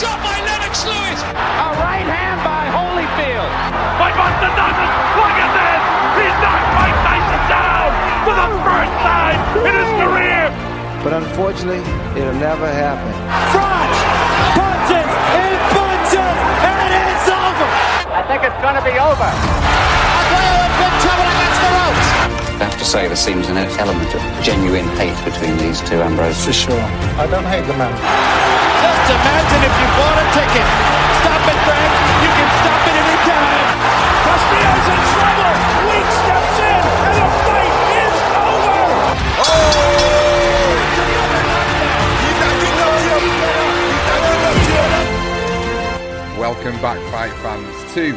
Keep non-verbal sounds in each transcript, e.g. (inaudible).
Shot by Lennox Lewis! A right hand by Holyfield. By Buster Douglas! Look at this! He's knocked Mike Tyson down for the first time in his career! But unfortunately, it'll never happen. Front! Punches! He punches! And it's over! I think it's going to be over. Arguello in big trouble against the ropes. I have to say there seems an element of genuine hate between these two, Ambrose. For sure. I don't hate the man. Just imagine if you bought a ticket. Stop it, Greg. You can stop it anytime. Castillo's in trouble! Weeks steps in, and the fight is over! Oh! Welcome back, fight fans, to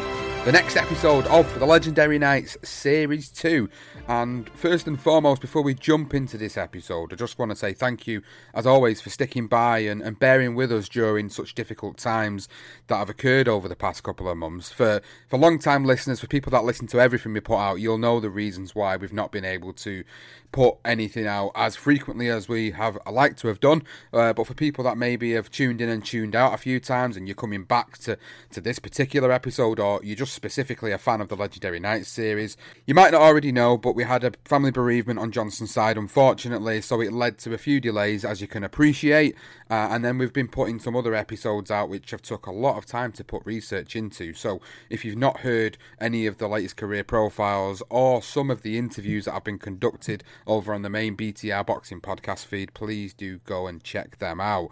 the next episode of the Legendary Nights Series 2. And first and foremost, before we jump into this episode, I just want to say thank you, as always, for sticking by and, and bearing with us during such difficult times that have occurred over the past couple of months. For, for long time listeners, for people that listen to everything we put out, you'll know the reasons why we've not been able to put anything out as frequently as we have liked to have done. Uh, but for people that maybe have tuned in and tuned out a few times and you're coming back to, to this particular episode, or you're just specifically a fan of the Legendary Nights series, you might not already know, but we had a family bereavement on Johnson's side, unfortunately, so it led to a few delays, as you can appreciate. Uh, and then we've been putting some other episodes out which have took a lot of time to put research into. So if you've not heard any of the latest career profiles or some of the interviews that have been conducted over on the main BTR boxing podcast feed, please do go and check them out.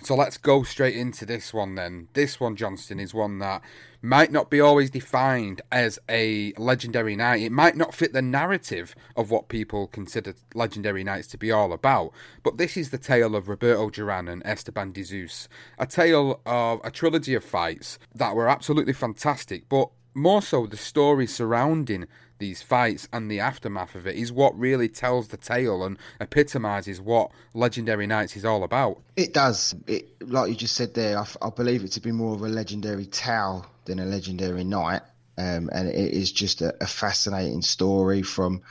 So let's go straight into this one then. This one, Johnston, is one that might not be always defined as a legendary night. It might not fit the narrative of what people consider legendary nights to be all about. But this is the tale of Roberto Duran and Esteban de Jesus. A tale of a trilogy of fights that were absolutely fantastic, but more so the story surrounding these fights and the aftermath of it is what really tells the tale and epitomizes what Legendary Nights is all about. It does. It, like you just said there, I believe it to be more of a legendary tale than a legendary night. Um, and it is just a, a fascinating story from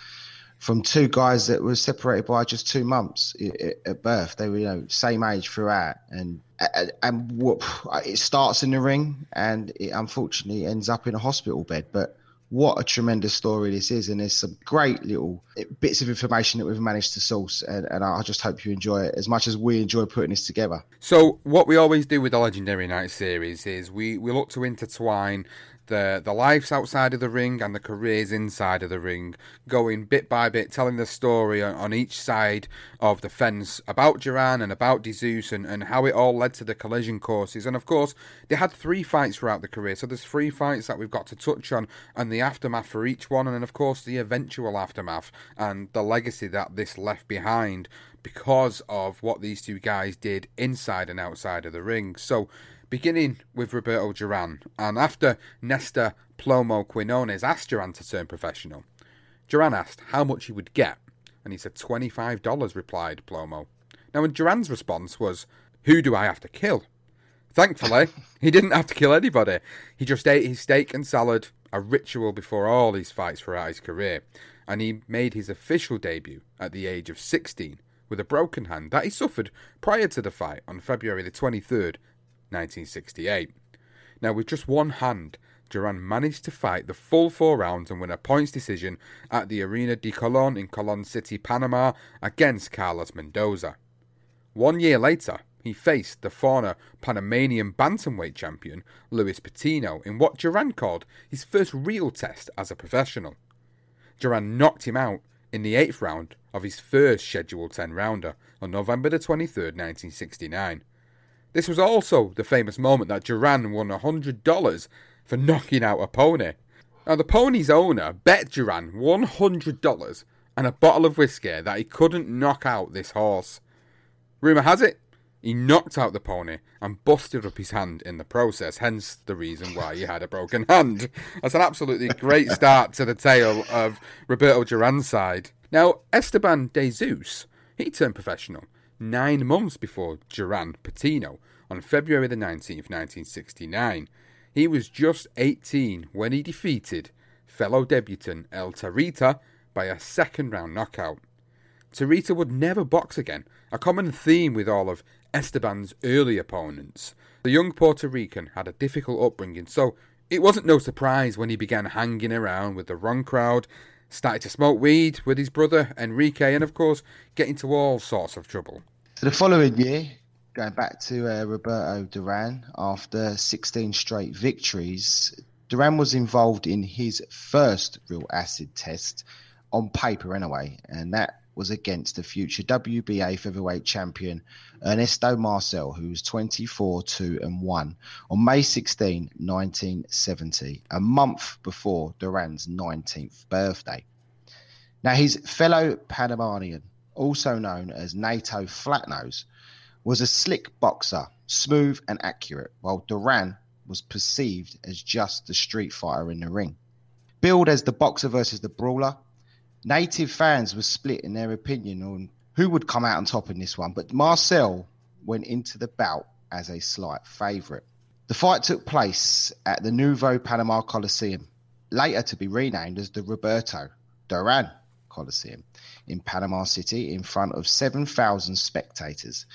from two guys that were separated by just two months i- i- at birth. They were, you know, same age throughout, and and, and it starts in the ring, and it unfortunately ends up in a hospital bed. But what a tremendous story this is, and there's some great little bits of information that we've managed to source, and, and I just hope you enjoy it as much as we enjoy putting this together. So, what we always do with the Legendary Night series is we, we look to intertwine the the lives outside of the ring and the careers inside of the ring, going bit by bit, telling the story on, on each side of the fence about Duran and about De Jesus and, and how it all led to the collision courses. And of course, they had three fights throughout the career, so there's three fights that we've got to touch on and the aftermath for each one, and then of course the eventual aftermath and the legacy that this left behind because of what these two guys did inside and outside of the ring. So beginning with Roberto Duran, and after Nestor Plomo Quinones asked Duran to turn professional, Duran asked how much he would get, and he said $25, replied Plomo. Now, and Duran's response was, Who do I have to kill? Thankfully, (laughs) he didn't have to kill anybody. He just ate his steak and salad, a ritual before all his fights throughout his career, and he made his official debut at the age of 16 with a broken hand that he suffered prior to the fight on February the 23rd, 1968. Now, with just one hand, Duran managed to fight the full four rounds and win a points decision at the Arena de Colon in Colon City, Panama, against Carlos Mendoza. One year later, he faced the former Panamanian bantamweight champion Luis Patino in what Duran called his first real test as a professional. Duran knocked him out in the eighth round of his first scheduled 10 rounder on November the 23rd, 1969. This was also the famous moment that Duran won $100 for knocking out a pony. Now, the pony's owner bet Duran $100 and a bottle of whiskey that he couldn't knock out this horse. Rumour has it, he knocked out the pony and busted up his hand in the process, hence the reason why he had a broken (laughs) hand. That's an absolutely great start to the tale of Roberto Duran's side. Now, Esteban de Jesus, he turned professional nine months before Duran Patino on February the 19th, 1969. He was just 18 when he defeated fellow debutant El Tarita by a second round knockout. Tarita would never box again, a common theme with all of Esteban's early opponents. The young Puerto Rican had a difficult upbringing, so it wasn't no surprise when he began hanging around with the wrong crowd, started to smoke weed with his brother Enrique, and of course, get into all sorts of trouble. So the following year, going back to uh, Roberto Duran, after 16 straight victories, Duran was involved in his first real acid test on paper anyway, and that was against the future WBA featherweight champion Ernesto Marcel, who was 24 2 and 1 on May 16, 1970, a month before Duran's 19th birthday. Now, his fellow Panamanian, also known as Nato Flatnose, was a slick boxer, smooth and accurate, while Duran was perceived as just the street fighter in the ring. Billed as the boxer versus the brawler, native fans were split in their opinion on who would come out on top in this one, but Marcel went into the bout as a slight favourite. The fight took place at the Nuevo Panama Coliseum, later to be renamed as the Roberto Duran Coliseum in Panama City in front of 7,000 spectators.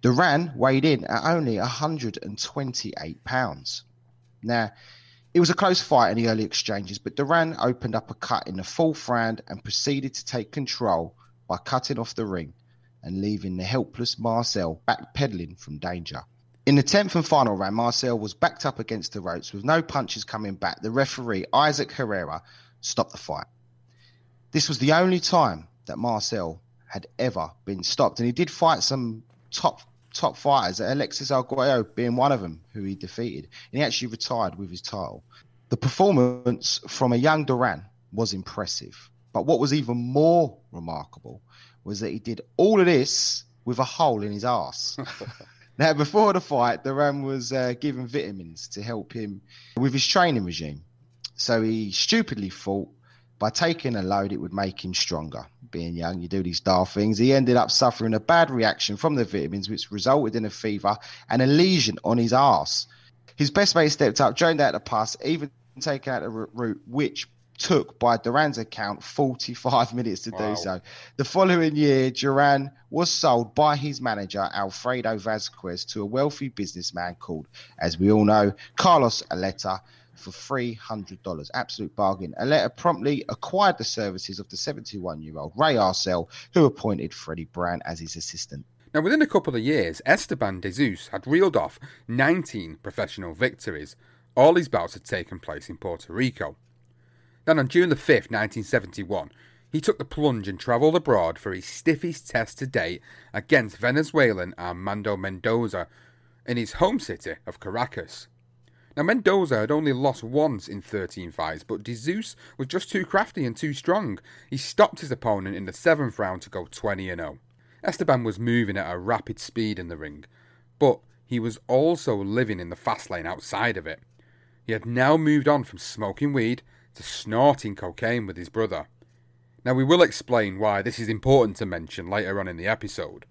Duran weighed in at only 128 pounds. Now, it was a close fight in the early exchanges, but Duran opened up a cut in the fourth round and proceeded to take control by cutting off the ring and leaving the helpless Marcel backpedaling from danger. In the 10th and final round, Marcel was backed up against the ropes with no punches coming back. The referee, Isaac Herrera, stopped the fight. This was the only time that Marcel had ever been stopped, and he did fight some top top fighters, Alexis Arguello being one of them, who he defeated. And he actually retired with his title. The performance from a young Duran was impressive. But what was even more remarkable was that he did all of this with a hole in his ass. (laughs) now, before the fight, Duran was uh, given vitamins to help him with his training regime. So he stupidly thought by taking a load, it would make him stronger. Being young, you do these daft things. He ended up suffering a bad reaction from the vitamins, which resulted in a fever and a lesion on his ass. His best mate stepped up, joined out the pass, even taking out the route, which took, by Duran's account, 45 (laughs) minutes to wow. do so. The following year, Duran was sold by his manager, Alfredo Vasquez, to a wealthy businessman called, as we all know, Carlos Eleta for $300. Absolute bargain. Eleta promptly acquired the services of the 71 year old Ray Arcel, who appointed Freddie Brown as his assistant. Now, within a couple of years, Esteban de Jesus had reeled off 19 professional victories. All his bouts had taken place in Puerto Rico. Then, on June the 5th, 1971, he took the plunge and travelled abroad for his stiffest test to date against Venezuelan Armando Mendoza in his home city of Caracas. Now, Mendoza had only lost once in 13 fights, but Jesus was just too crafty and too strong. He stopped his opponent in the seventh round to go 20 0. Esteban was moving at a rapid speed in the ring, but he was also living in the fast lane outside of it. He had now moved on from smoking weed to snorting cocaine with his brother. Now, we will explain why this is important to mention later on in the episode.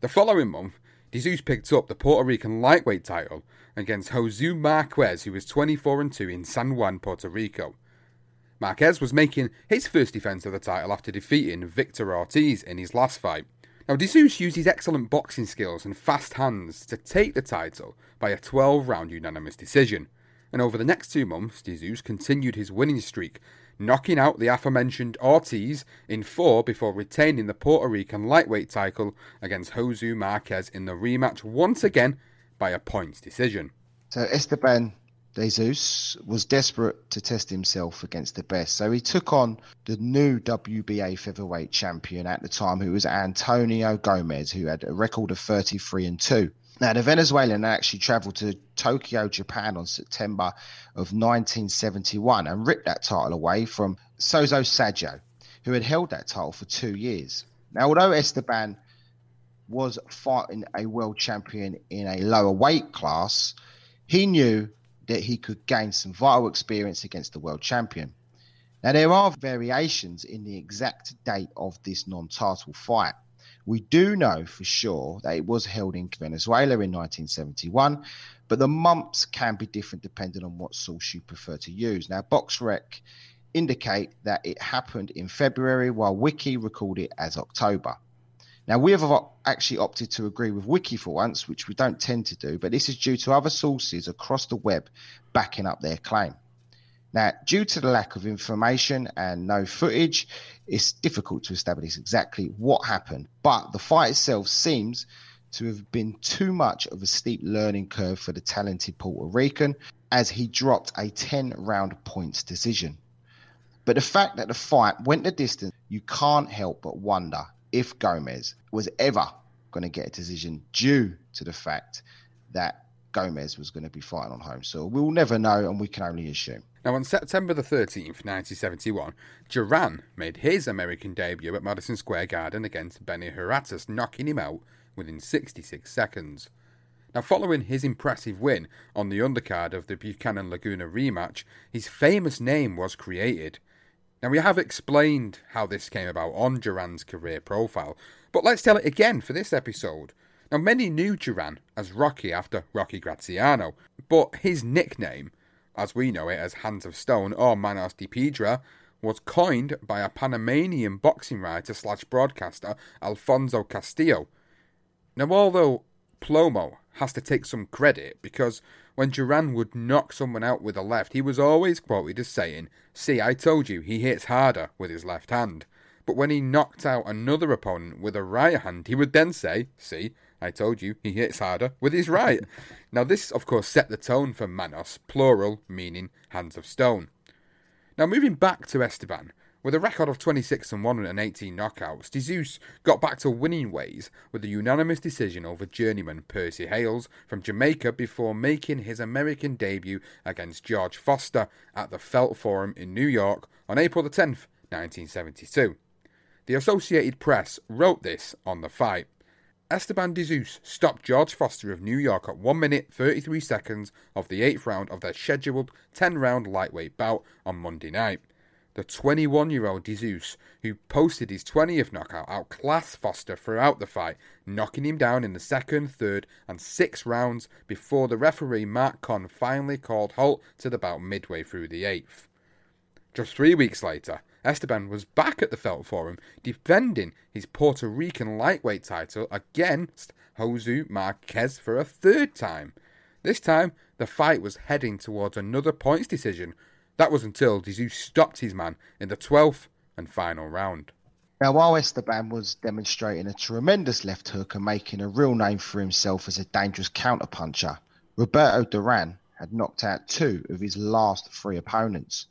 The following month, Jesus picked up the Puerto Rican lightweight title against Jose Marquez, who was 24 and 2 in San Juan, Puerto Rico. Marquez was making his first defence of the title after defeating Victor Ortiz in his last fight. Now, Jesus used his excellent boxing skills and fast hands to take the title by a 12 round unanimous decision. And over the next two months, Jesus continued his winning streak, knocking out the aforementioned Ortiz in four before retaining the Puerto Rican lightweight title against Jose Marquez in the rematch once again by a points decision. So Esteban De Jesus was desperate to test himself against the best, so he took on the new WBA featherweight champion at the time, who was Antonio Gomez, who had a record of 33 and 2. Now, the Venezuelan actually travelled to Tokyo, Japan on September of 1971 and ripped that title away from Shozo Saijo, who had held that title for two years. Now, although Esteban was fighting a world champion in a lower weight class, he knew that he could gain some vital experience against the world champion. Now, there are variations in the exact date of this non title fight. We do know for sure that it was held in Venezuela in 1971, but the months can be different depending on what source you prefer to use. Now, BoxRec indicate that it happened in February, while Wiki record it as October. Now, we have actually opted to agree with Wiki for once, which we don't tend to do, but this is due to other sources across the web backing up their claim. Now, due to the lack of information and no footage, it's difficult to establish exactly what happened, but the fight itself seems to have been too much of a steep learning curve for the talented Puerto Rican as he dropped a 10 round points decision. But the fact that the fight went the distance, you can't help but wonder if Gomez was ever going to get a decision due to the fact that Gomez was going to be fighting on home soil. We'll never know, and we can only assume. Now, on September the 13th, 1971, Duran made his American debut at Madison Square Garden against Benny Huertas, knocking him out within 66 seconds. Now, following his impressive win on the undercard of the Buchanan Laguna rematch, his famous name was created. Now, we have explained how this came about on Duran's career profile, but let's tell it again for this episode. Now, many knew Duran as Rocky after Rocky Graziano, but his nickname, as we know it as Hands of Stone or Manos de Piedra, was coined by a Panamanian boxing writer slash broadcaster Alfonso Castillo. Now, although Plomo has to take some credit because when Duran would knock someone out with a left, he was always quoted as saying, See, I told you, he hits harder with his left hand. But when he knocked out another opponent with a right hand, he would then say, See, I told you, he hits harder with his right. (laughs) now, this, of course, set the tone for Manos, plural, meaning hands of stone. Now, moving back to Esteban, with a record of 26 and 118 knockouts, De Jesus got back to winning ways with a unanimous decision over journeyman Percy Hayles from Jamaica before making his American debut against George Foster at the Felt Forum in New York on April the 10th, 1972. The Associated Press wrote this on the fight. Esteban De Jesus stopped George Foster of New York at 1 minute 33 seconds of the 8th round of their scheduled 10 round lightweight bout on Monday night. The 21 year old De Jesus, who posted his 20th knockout, outclassed Foster throughout the fight, knocking him down in the second, third, and sixth rounds before the referee Mark Conn finally called halt to the bout midway through the eighth. Just three weeks later, Esteban was back at the Felt Forum defending his Puerto Rican lightweight title against Jose Marquez for a third time. This time, the fight was heading towards another points decision that was until De Jesus stopped his man in the 12th and final round. Now, while Esteban was demonstrating a tremendous left hook and making a real name for himself as a dangerous counterpuncher, Roberto Duran had knocked out two of his last three opponents.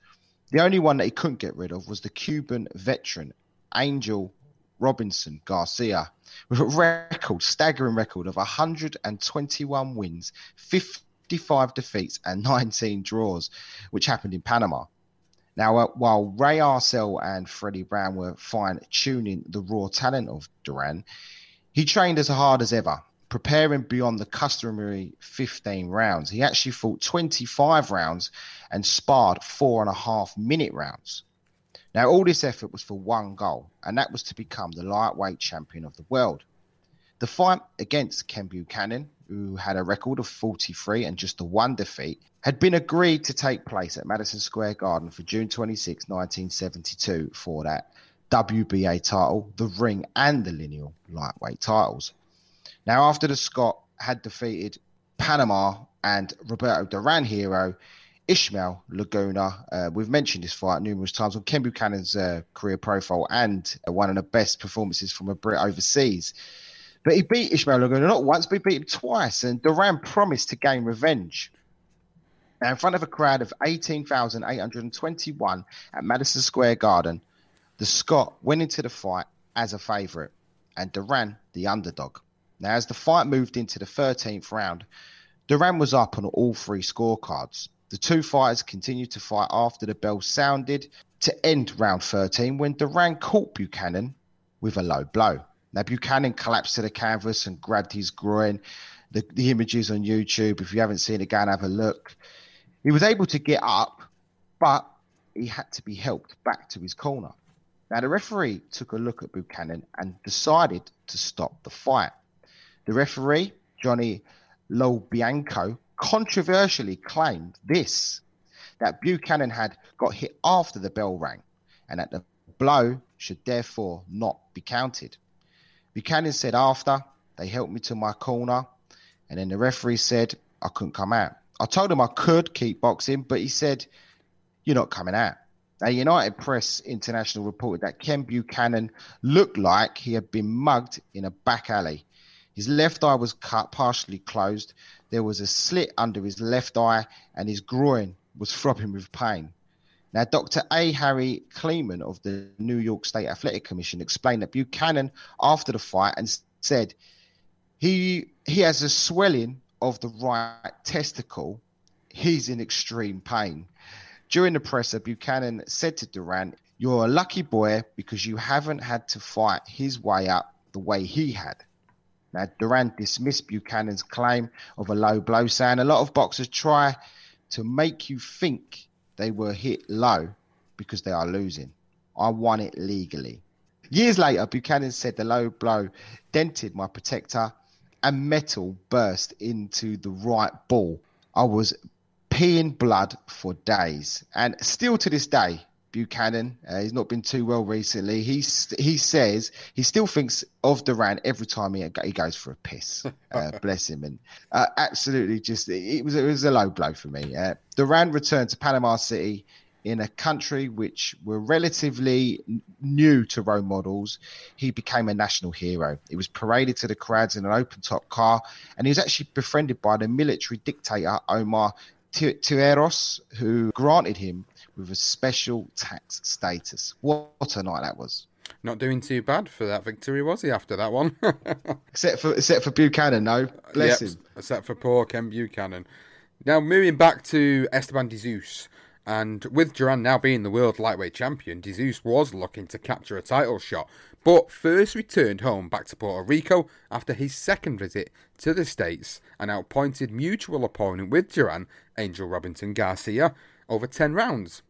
The only one that he couldn't get rid of was the Cuban veteran Angel Robinson Garcia, with a record, staggering record of 121 wins, 55 defeats and 19 draws, which happened in Panama. Now, uh, while Ray Arcel and Freddie Brown were fine tuning the raw talent of Duran, he trained as hard as ever, preparing beyond the customary 15 rounds. He actually fought 25 rounds and sparred four and a half minute rounds. Now, all this effort was for one goal, and that was to become the lightweight champion of the world. The fight against Ken Buchanan who had a record of 43 and just the one defeat, had been agreed to take place at Madison Square Garden for June 26, 1972, for that WBA title, the ring, and the lineal lightweight titles. Now, after the Scot had defeated Panama and Roberto Duran hero, Ishmael Laguna. Uh, we've mentioned this fight numerous times on Ken Buchanan's uh, career profile and uh, one of the best performances from a Brit overseas. But he beat Ishmael Laguna not once, but he beat him twice. And Duran promised to gain revenge. Now, in front of a crowd of 18,821 at Madison Square Garden, the Scot went into the fight as a favourite and Duran the underdog. Now, as the fight moved into the 13th round, Duran was up on all three scorecards. The two fighters continued to fight after the bell sounded to end round 13 when Duran caught Buchanan with a low blow. Now, Buchanan collapsed to the canvas and grabbed his groin. The, the images on YouTube, if you haven't seen it, go and have a look. He was able to get up, but he had to be helped back to his corner. Now, the referee took a look at Buchanan and decided to stop the fight. The referee, Johnny Lobianco, controversially claimed this that Buchanan had got hit after the bell rang and that the blow should therefore not be counted. Buchanan said after they helped me to my corner, and then the referee said I couldn't come out. I told him I could keep boxing, but he said, You're not coming out. Now, United Press International reported that Ken Buchanan looked like he had been mugged in a back alley. His left eye was cut, partially closed. There was a slit under his left eye, and his groin was throbbing with pain. Now, Dr. A. Harry Kleeman of the New York State Athletic Commission explained that Buchanan, after the fight, and said he he has a swelling of the right testicle. He's in extreme pain. During the presser, Buchanan said to Duran, You're a lucky boy because you haven't had to fight his way up the way he had. Now, Duran dismissed Buchanan's claim of a low blow, saying a lot of boxers try to make you think they were hit low because they are losing. I won it legally. Years later, Buchanan said the low blow dented my protector and metal burst into the right ball. I was peeing blood for days. And still to this day, Buchanan, uh, he's not been too well recently. He he says he still thinks of Duran every time he he goes for a piss. (laughs) Uh, bless him, and uh, absolutely just it was it was a low blow for me. Uh, Duran returned to Panama City in a country which were relatively new to role models, he became a national hero. He was paraded to the crowds in an open top car, and he was actually befriended by the military dictator Omar Torrijos, who granted him with a special tax status. What a night that was! Not doing too bad for that victory, was he? After that one, (laughs) except for except for Buchanan, no, bless yep, him. Except for poor Ken Buchanan. Now moving back to Esteban de Jesus, and with Duran now being the world lightweight champion, de Jesus was looking to capture a title shot, but first returned home back to Puerto Rico after his second visit to the States and outpointed mutual opponent with Duran, Angel Robinson Garcia, over 10 rounds.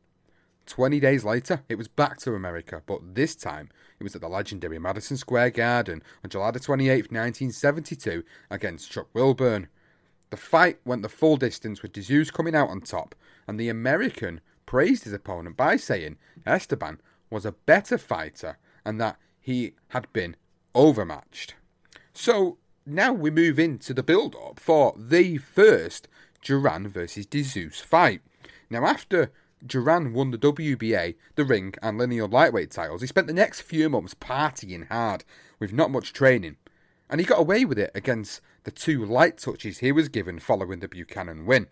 20 days later, it was back to America, but this time it was at the legendary Madison Square Garden on July 28, 1972, against Chuck Wilburn. The fight went the full distance with de coming out on top, and the American praised his opponent by saying Esteban was a better fighter and that he had been overmatched. So now we move into the build up for the first Duran versus de fight. Now, after Duran won the WBA, the ring, and lineal lightweight titles, he spent the next few months partying hard with not much training. And he got away with it against the two light touches he was given following the Buchanan win.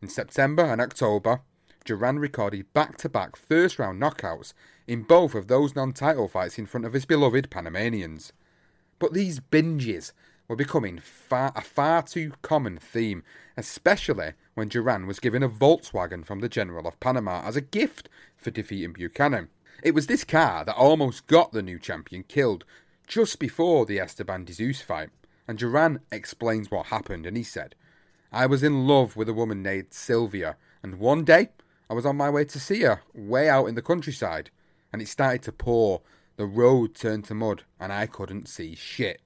In September and October, Duran recorded back to back first round knockouts in both of those non title fights in front of his beloved Panamanians. But these binges were becoming far, a far too common theme, especially when Duran was given a Volkswagen from the General of Panama as a gift for defeating Buchanan. It was this car that almost got the new champion killed just before the Esteban de Jesus fight, and Duran explains what happened, and he said, I was in love with a woman named Sylvia, and one day I was on my way to see her, way out in the countryside, and it started to pour. The road turned to mud, and I couldn't see shit.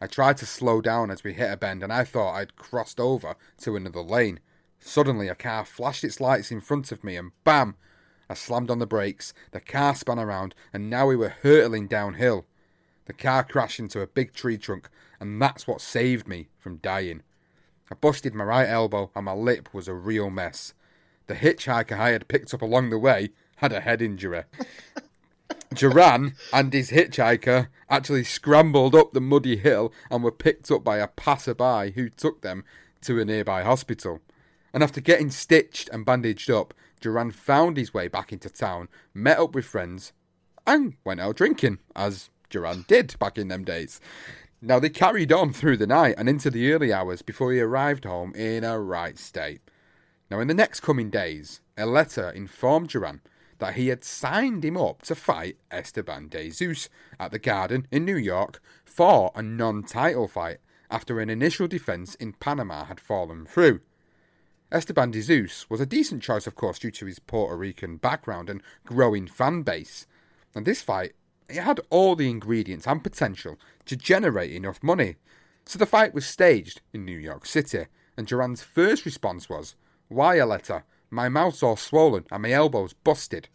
I tried to slow down as we hit a bend, and I thought I'd crossed over to another lane. Suddenly, a car flashed its lights in front of me, and bam! I slammed on the brakes, the car spun around, and now we were hurtling downhill. The car crashed into a big tree trunk, and that's what saved me from dying. I busted my right elbow and my lip was a real mess. The hitchhiker I had picked up along the way had a head injury. (laughs) Duran and his hitchhiker actually scrambled up the muddy hill and were picked up by a passerby who took them to a nearby hospital. And after getting stitched and bandaged up, Duran found his way back into town, met up with friends, and went out drinking, as Duran did back in them days. Now, they carried on through the night and into the early hours before he arrived home in a right state. Now, in the next coming days, a letter informed Duran that he had signed him up to fight Esteban de Jesus at the Garden in New York for a non title fight after an initial defence in Panama had fallen through. Esteban de Jesus was a decent choice, of course, due to his Puerto Rican background and growing fan base. And this fight, it had all the ingredients and potential to generate enough money. So the fight was staged in New York City, and Duran's first response was, Why, Eleta? My mouth's all swollen and my elbow's busted.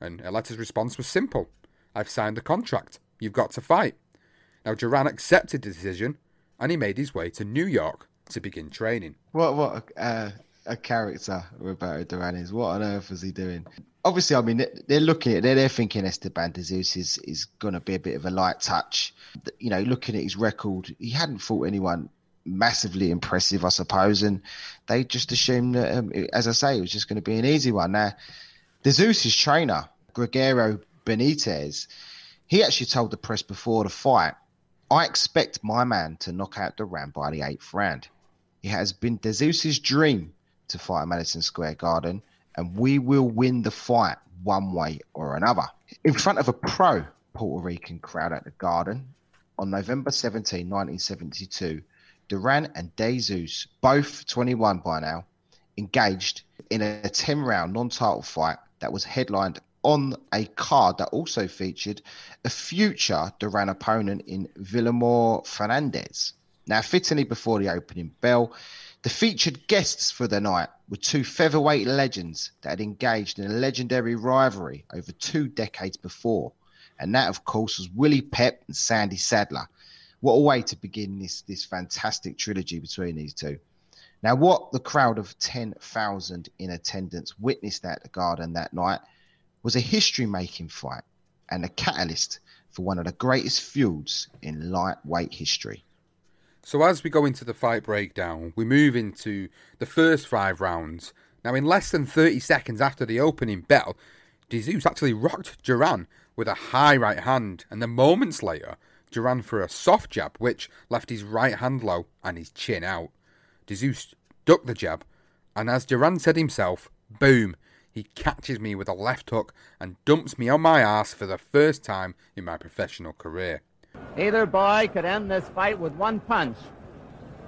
And Eleta's response was simple I've signed the contract. You've got to fight. Now, Duran accepted the decision and he made his way to New York to begin training. What what uh, a character Roberto Duran is. What on earth was he doing? Obviously, I mean, they're looking at, they're, they're thinking Esteban de Jesus is, is going to be a bit of a light touch. You know, looking at his record, he hadn't fought anyone massively impressive, I suppose, and they just assumed that, um, as I say, it was just going to be an easy one. Now, de Jesus' trainer, Gregorio Benitez, he actually told the press before the fight, I expect my man to knock out Duran by the eighth round. It has been de Jesus' dream to fight at Madison Square Garden, and we will win the fight one way or another. In front of a pro Puerto Rican crowd at the Garden on November 17, 1972, Duran and De Jesus, both 21 by now, engaged in a 10 round non title fight that was headlined on a card that also featured a future Duran opponent in Vilomar Fernandez. Now, fittingly before the opening bell, the featured guests for the night were two featherweight legends that had engaged in a legendary rivalry over two decades before. And that, of course, was Willie Pep and Sandy Saddler. What a way to begin this, this fantastic trilogy between these two. Now, what the crowd of 10,000 in attendance witnessed at the Garden that night was a history making fight and a catalyst for one of the greatest feuds in lightweight history. So as we go into the fight breakdown, we move into the first five rounds. Now, in less than 30 seconds after the opening bell, Jesus actually rocked Duran with a high right hand, and then moments later, Duran for a soft jab, which left his right hand low and his chin out. Jesus ducked the jab, and as Duran said himself, boom, he catches me with a left hook and dumps me on my ass for the first time in my professional career. Either boy could end this fight with one punch.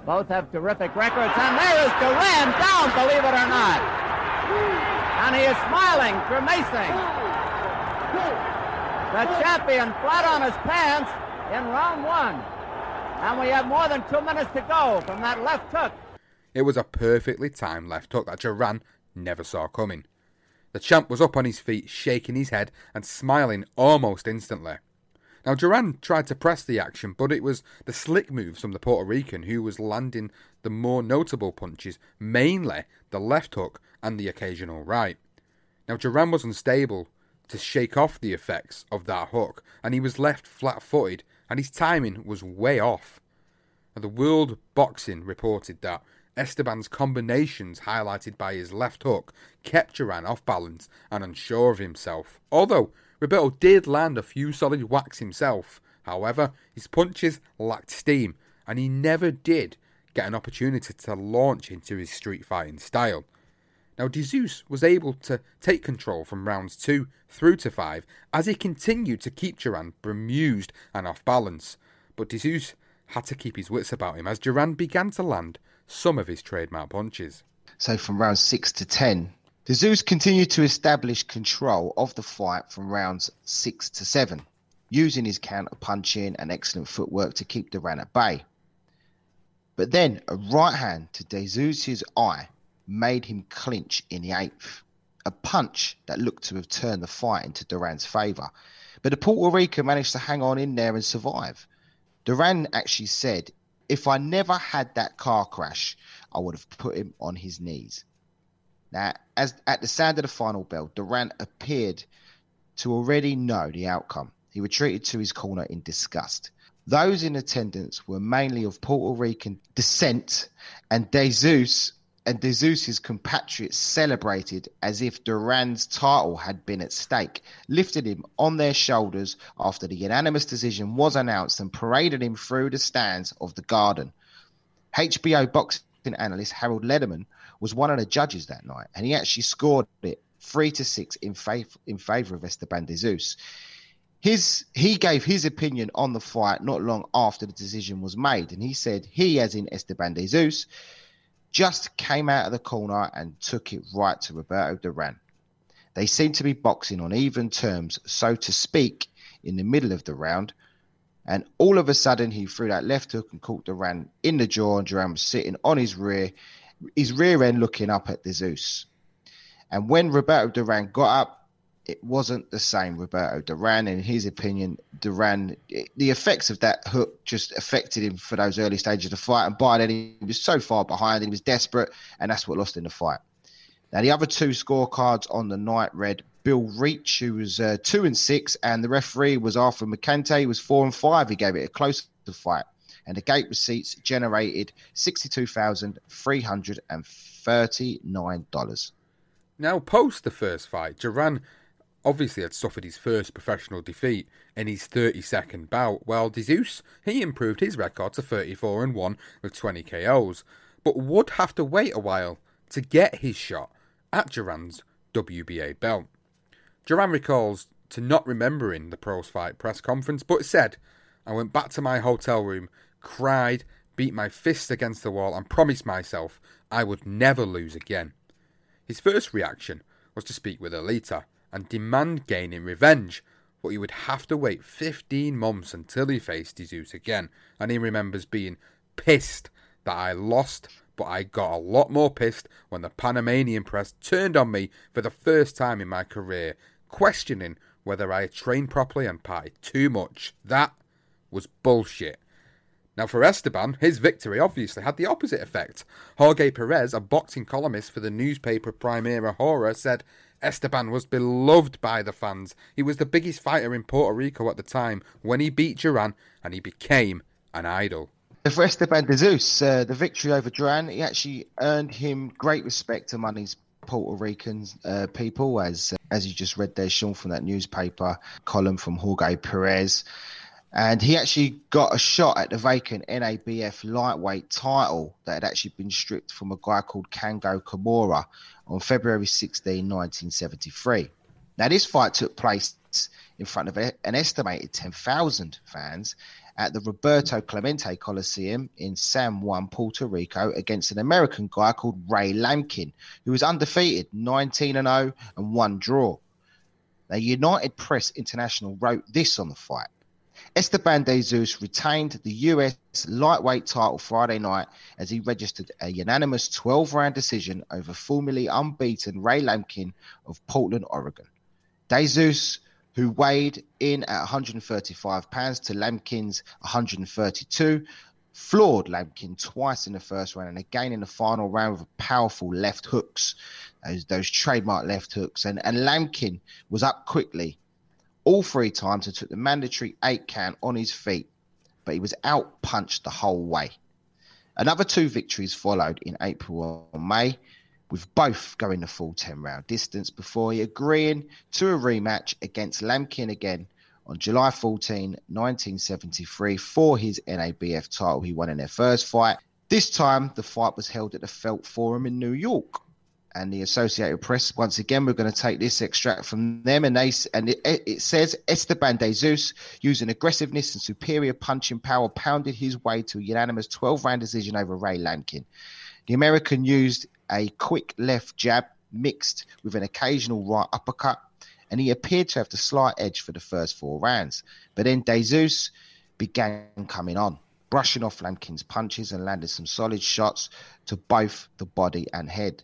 Both have terrific records, and there is Duran down, believe it or not. And he is smiling, grimacing. The champion flat on his pants in round one. And we have more than two minutes to go from that left hook. It was a perfectly timed left hook that Duran never saw coming. The champ was up on his feet, shaking his head and smiling almost instantly. Now, Duran tried to press the action, but it was the slick moves from the Puerto Rican who was landing the more notable punches, mainly the left hook and the occasional right. Now, Duran was unstable to shake off the effects of that hook, and he was left flat footed, and his timing was way off. Now, the World Boxing reported that Esteban's combinations, highlighted by his left hook, kept Duran off balance and unsure of himself. Although Roberto did land a few solid whacks himself. However, his punches lacked steam, and he never did get an opportunity to launch into his street fighting style. Now, Jesus was able to take control from rounds 2 through to 5 as he continued to keep Duran bemused and off balance. But Jesus had to keep his wits about him as Duran began to land some of his trademark punches. So, from round 6 to 10, De Jesus continued to establish control of the fight from rounds six to seven, using his counter punching and excellent footwork to keep Duran at bay. But then a right hand to De Jesus' eye made him clinch in the eighth, a punch that looked to have turned the fight into Duran's favour. But the Puerto Rican managed to hang on in there and survive. Duran actually said, If I never had that car crash, I would have put him on his knees. Now, as at the sound of the final bell, Duran appeared to already know the outcome. He retreated to his corner in disgust. Those in attendance were mainly of Puerto Rican descent, and Jesus and Jesus' compatriots celebrated as if Duran's title had been at stake, lifted him on their shoulders after the unanimous decision was announced, and paraded him through the stands of the garden. HBO boxing analyst Harold Lederman was one of the judges that night, and he actually scored it three to six in favor in favor of Esteban de Jesus. His he gave his opinion on the fight not long after the decision was made, and he said he, as in Esteban de Jesus, just came out of the corner and took it right to Roberto Duran. They seemed to be boxing on even terms, so to speak, in the middle of the round. And all of a sudden, he threw that left hook and caught Duran in the jaw, and Duran was sitting on his rear, his rear end looking up at the Zeus. And when Roberto Duran got up, it wasn't the same Roberto Duran. In his opinion, Duran, the effects of that hook just affected him for those early stages of the fight. And by then, he was so far behind, he was desperate, and that's what lost in the fight. Now, the other two scorecards on the night read Bill Reach, who was uh, two and six, and the referee was Arthur Mercante, who was four and five. He gave it a close fight. And the gate receipts generated $62,339. Now, post the first fight, Duran obviously had suffered his first professional defeat in his 32nd bout, while De Jesus, he improved his record to 34 and 1 with 20 KOs, but would have to wait a while to get his shot at Duran's WBA belt. Duran recalls to not remembering the pros fight press conference, but said, I went back to my hotel room, cried, beat my fists against the wall, and promised myself I would never lose again. His first reaction was to speak with Eleta and demand gaining revenge, but he would have to wait 15 months until he faced Jesus again, and he remembers being pissed that I lost, but I got a lot more pissed when the Panamanian press turned on me for the first time in my career, questioning whether I had trained properly and partied too much. That was bullshit. Now, for Esteban, his victory obviously had the opposite effect. Jorge Perez, a boxing columnist for the newspaper Primera Hora, said Esteban was beloved by the fans. He was the biggest fighter in Puerto Rico at the time when he beat Duran, and he became an idol. For Esteban de Jesus, uh, the victory over Duran, he actually earned him great respect among his Puerto Rican uh, people, as as you just read there, Sean, from that newspaper column from Jorge Perez and he actually got a shot at the vacant NABF lightweight title that had actually been stripped from a guy called Kango Kimura on February 16, 1973. Now, this fight took place in front of an estimated 10,000 fans at the Roberto Clemente Coliseum in San Juan, Puerto Rico, against an American guy called Ray Lamkin, who was undefeated, 19 and 0 and one draw. Now, United Press International wrote this on the fight. Esteban de Jesus retained the US lightweight title Friday night as he registered a unanimous 12 round decision over formerly unbeaten Ray Lamkin of Portland, Oregon. De Jesus, who weighed in at 135 pounds to Lamkin's 132, floored Lamkin twice in the first round and again in the final round with powerful left hooks, those, those trademark left hooks. And, and Lamkin was up quickly all three times and took the mandatory eight count on his feet, but he was out punched the whole way. Another two victories followed in April and May, with both going the full 10 round distance before he agreeing to a rematch against Lamkin again on July 14, 1973, for his NABF title he won in their first fight. This time, the fight was held at the Felt Forum in New York and the Associated Press. Once again, we're going to take this extract from them, and they and it, it says Esteban de Jesus, using aggressiveness and superior punching power, pounded his way to a unanimous 12-round decision over Ray Lamkin. The American used a quick left jab mixed with an occasional right uppercut, and he appeared to have the slight edge for the first four rounds. But then De Jesus began coming on brushing off Lamkin's punches and landed some solid shots to both the body and head.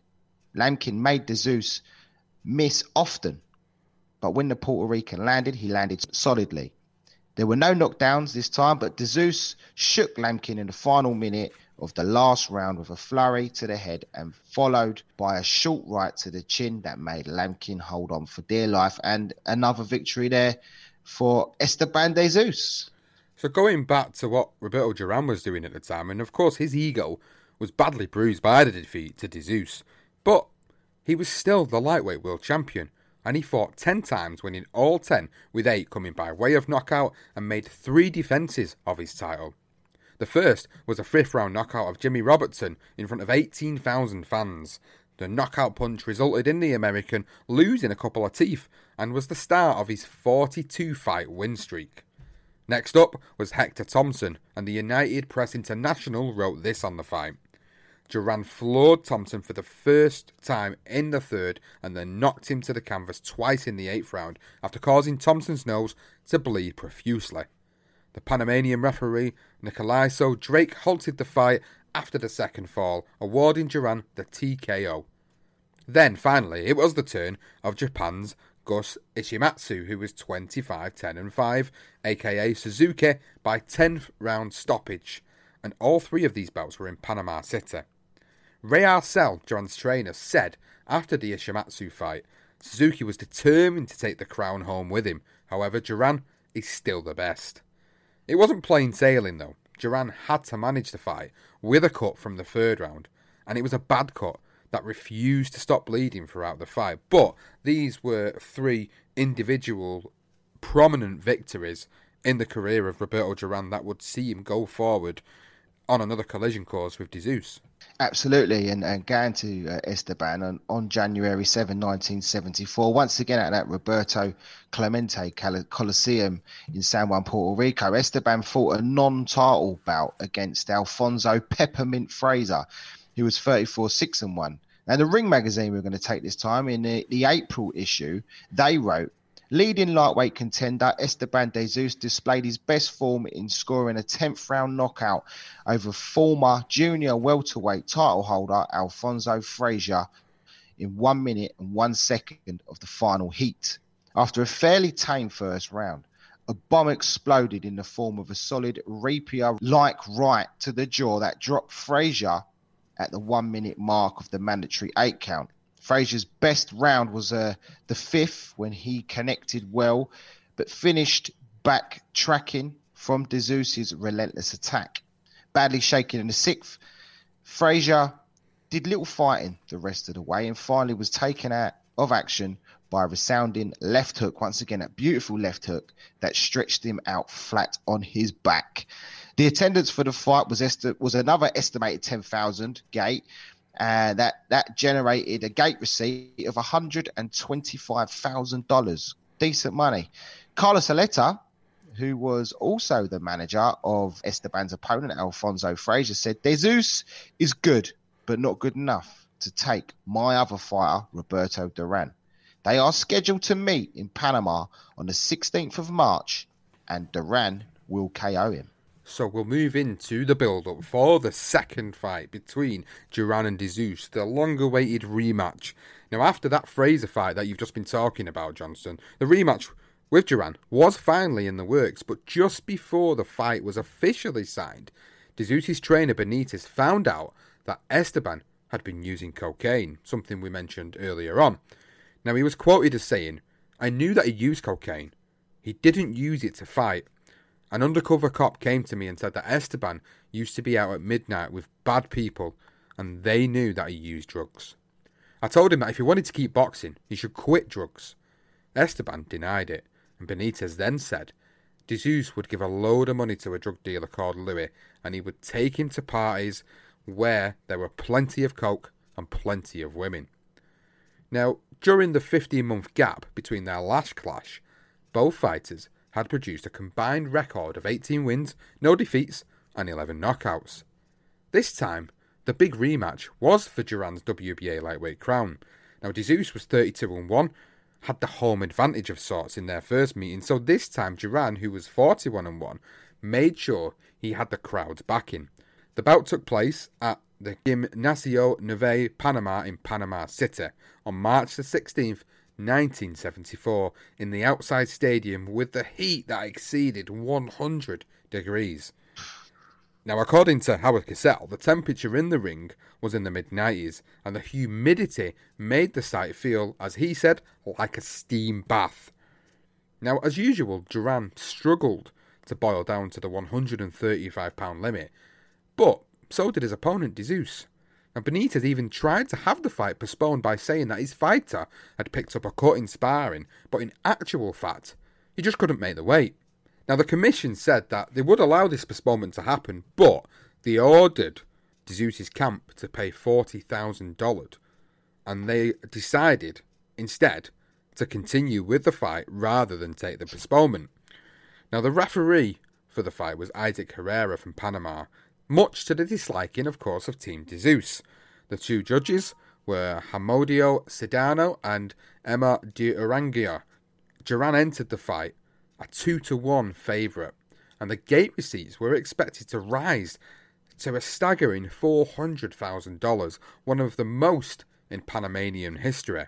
Lamkin made De Jesus miss often, but when the Puerto Rican landed, he landed solidly. There were no knockdowns this time, but De Jesus shook Lamkin in the final minute of the last round with a flurry to the head and followed by a short right to the chin that made Lamkin hold on for dear life and another victory there for Esteban de Jesus. So going back to what Roberto Duran was doing at the time, and of course his ego was badly bruised by the defeat to De Zeus. But he was still the lightweight world champion, and he fought 10 times, winning all 10, with 8 coming by way of knockout, and made 3 defences of his title. The first was a fifth round knockout of Jimmy Robertson in front of 18,000 fans. The knockout punch resulted in the American losing a couple of teeth and was the start of his 42 fight win streak. Next up was Hector Thompson, and the United Press International wrote this on the fight. Duran floored Thompson for the first time in the third and then knocked him to the canvas twice in the eighth round after causing Thompson's nose to bleed profusely. The Panamanian referee Nicolaso Drake halted the fight after the second fall, awarding Duran the TKO. Then, finally, it was the turn of Japan's Guts Ishimatsu, who was 25 10 and 5, aka Suzuki, by 10th round stoppage, and all three of these bouts were in Panama City. Ray Arcel, Duran's trainer, said after the Ishimatsu fight, Suzuki was determined to take the crown home with him. However, Duran is still the best. It wasn't plain sailing though. Duran had to manage the fight with a cut from the third round, and it was a bad cut that refused to stop bleeding throughout the fight. But these were three individual prominent victories in the career of Roberto Duran that would see him go forward on another collision course with Jesus. Absolutely, and, and going to uh, Esteban on, on January 7, 1974, once again at that Roberto Clemente Coliseum in San Juan, Puerto Rico, Esteban fought a non title bout against Alfonso Peppermint Fraser, who was 34 6 and 1. Now, the Ring magazine we're going to take this time in the, the April issue, they wrote Leading lightweight contender Esteban de Jesus displayed his best form in scoring a 10th round knockout over former junior welterweight title holder Alfonso Frazier in one minute and one second of the final heat. After a fairly tame first round, a bomb exploded in the form of a solid rapier like right to the jaw that dropped Frazier at the one minute mark of the mandatory eight count. Frazier's best round was uh, the fifth when he connected well, but finished back tracking from De Jesus's relentless attack. Badly shaken in the sixth, Frazier did little fighting the rest of the way and finally was taken out of action by a resounding left hook. Once again, a beautiful left hook that stretched him out flat on his back. The attendance for the fight was esti- was another estimated 10,000 gate, and that that generated a gate receipt of hundred and twenty five thousand dollars. Decent money. Carlos Eleta, who was also the manager of Esteban's opponent Alfonso Frazier, said Jesus is good, but not good enough to take my other fighter Roberto Duran. They are scheduled to meet in Panama on the 16th of March, and Duran will KO him. So we'll move into the build up for the second fight between Duran and Jesus, the long awaited rematch. Now, after that Fraser fight that you've just been talking about, Johnson, the rematch with Duran was finally in the works, but just before the fight was officially signed, Jesus' trainer Benitez found out that Esteban had been using cocaine, something we mentioned earlier on. Now, he was quoted as saying, I knew that he used cocaine. He didn't use it to fight. An undercover cop came to me and said that Esteban used to be out at midnight with bad people and they knew that he used drugs. I told him that if he wanted to keep boxing, he should quit drugs. Esteban denied it, and Benitez then said Jesus would give a load of money to a drug dealer called Louis and he would take him to parties where there were plenty of coke and plenty of women. Now, during the 15 month gap between their last clash, both fighters had produced a combined record of 18 wins, no defeats, and 11 knockouts. This time, the big rematch was for Duran's WBA lightweight crown. Now, Jesus was 32 and 1, had the home advantage of sorts in their first meeting, so this time Duran, who was 41 and 1, made sure he had the crowd's backing. The bout took place at the Gimnasio Nuevo Panama in Panama City on March the 16th, 1974 in the outside stadium with the heat that exceeded 100 degrees. Now, according to Howard Cosell, the temperature in the ring was in the mid 90s, and the humidity made the site feel, as he said, like a steam bath. Now, as usual, Duran struggled to boil down to the 135 pound limit, but so did his opponent, Jesus. And Benitez even tried to have the fight postponed by saying that his fighter had picked up a cut in sparring, but in actual fact, he just couldn't make the weight. Now, the commission said that they would allow this postponement to happen, but they ordered Jesus' camp to pay $40,000. and they decided instead to continue with the fight rather than take the postponement. Now, the referee for the fight was Isaac Herrera from Panama, much to the disliking, of course, of Team De Jesus. The two judges were Hamodio Sedano and Emma de Urangia. Duran entered the fight a 2 to 1 favourite, and the gate receipts were expected to rise to a staggering $400,000, one of the most in Panamanian history.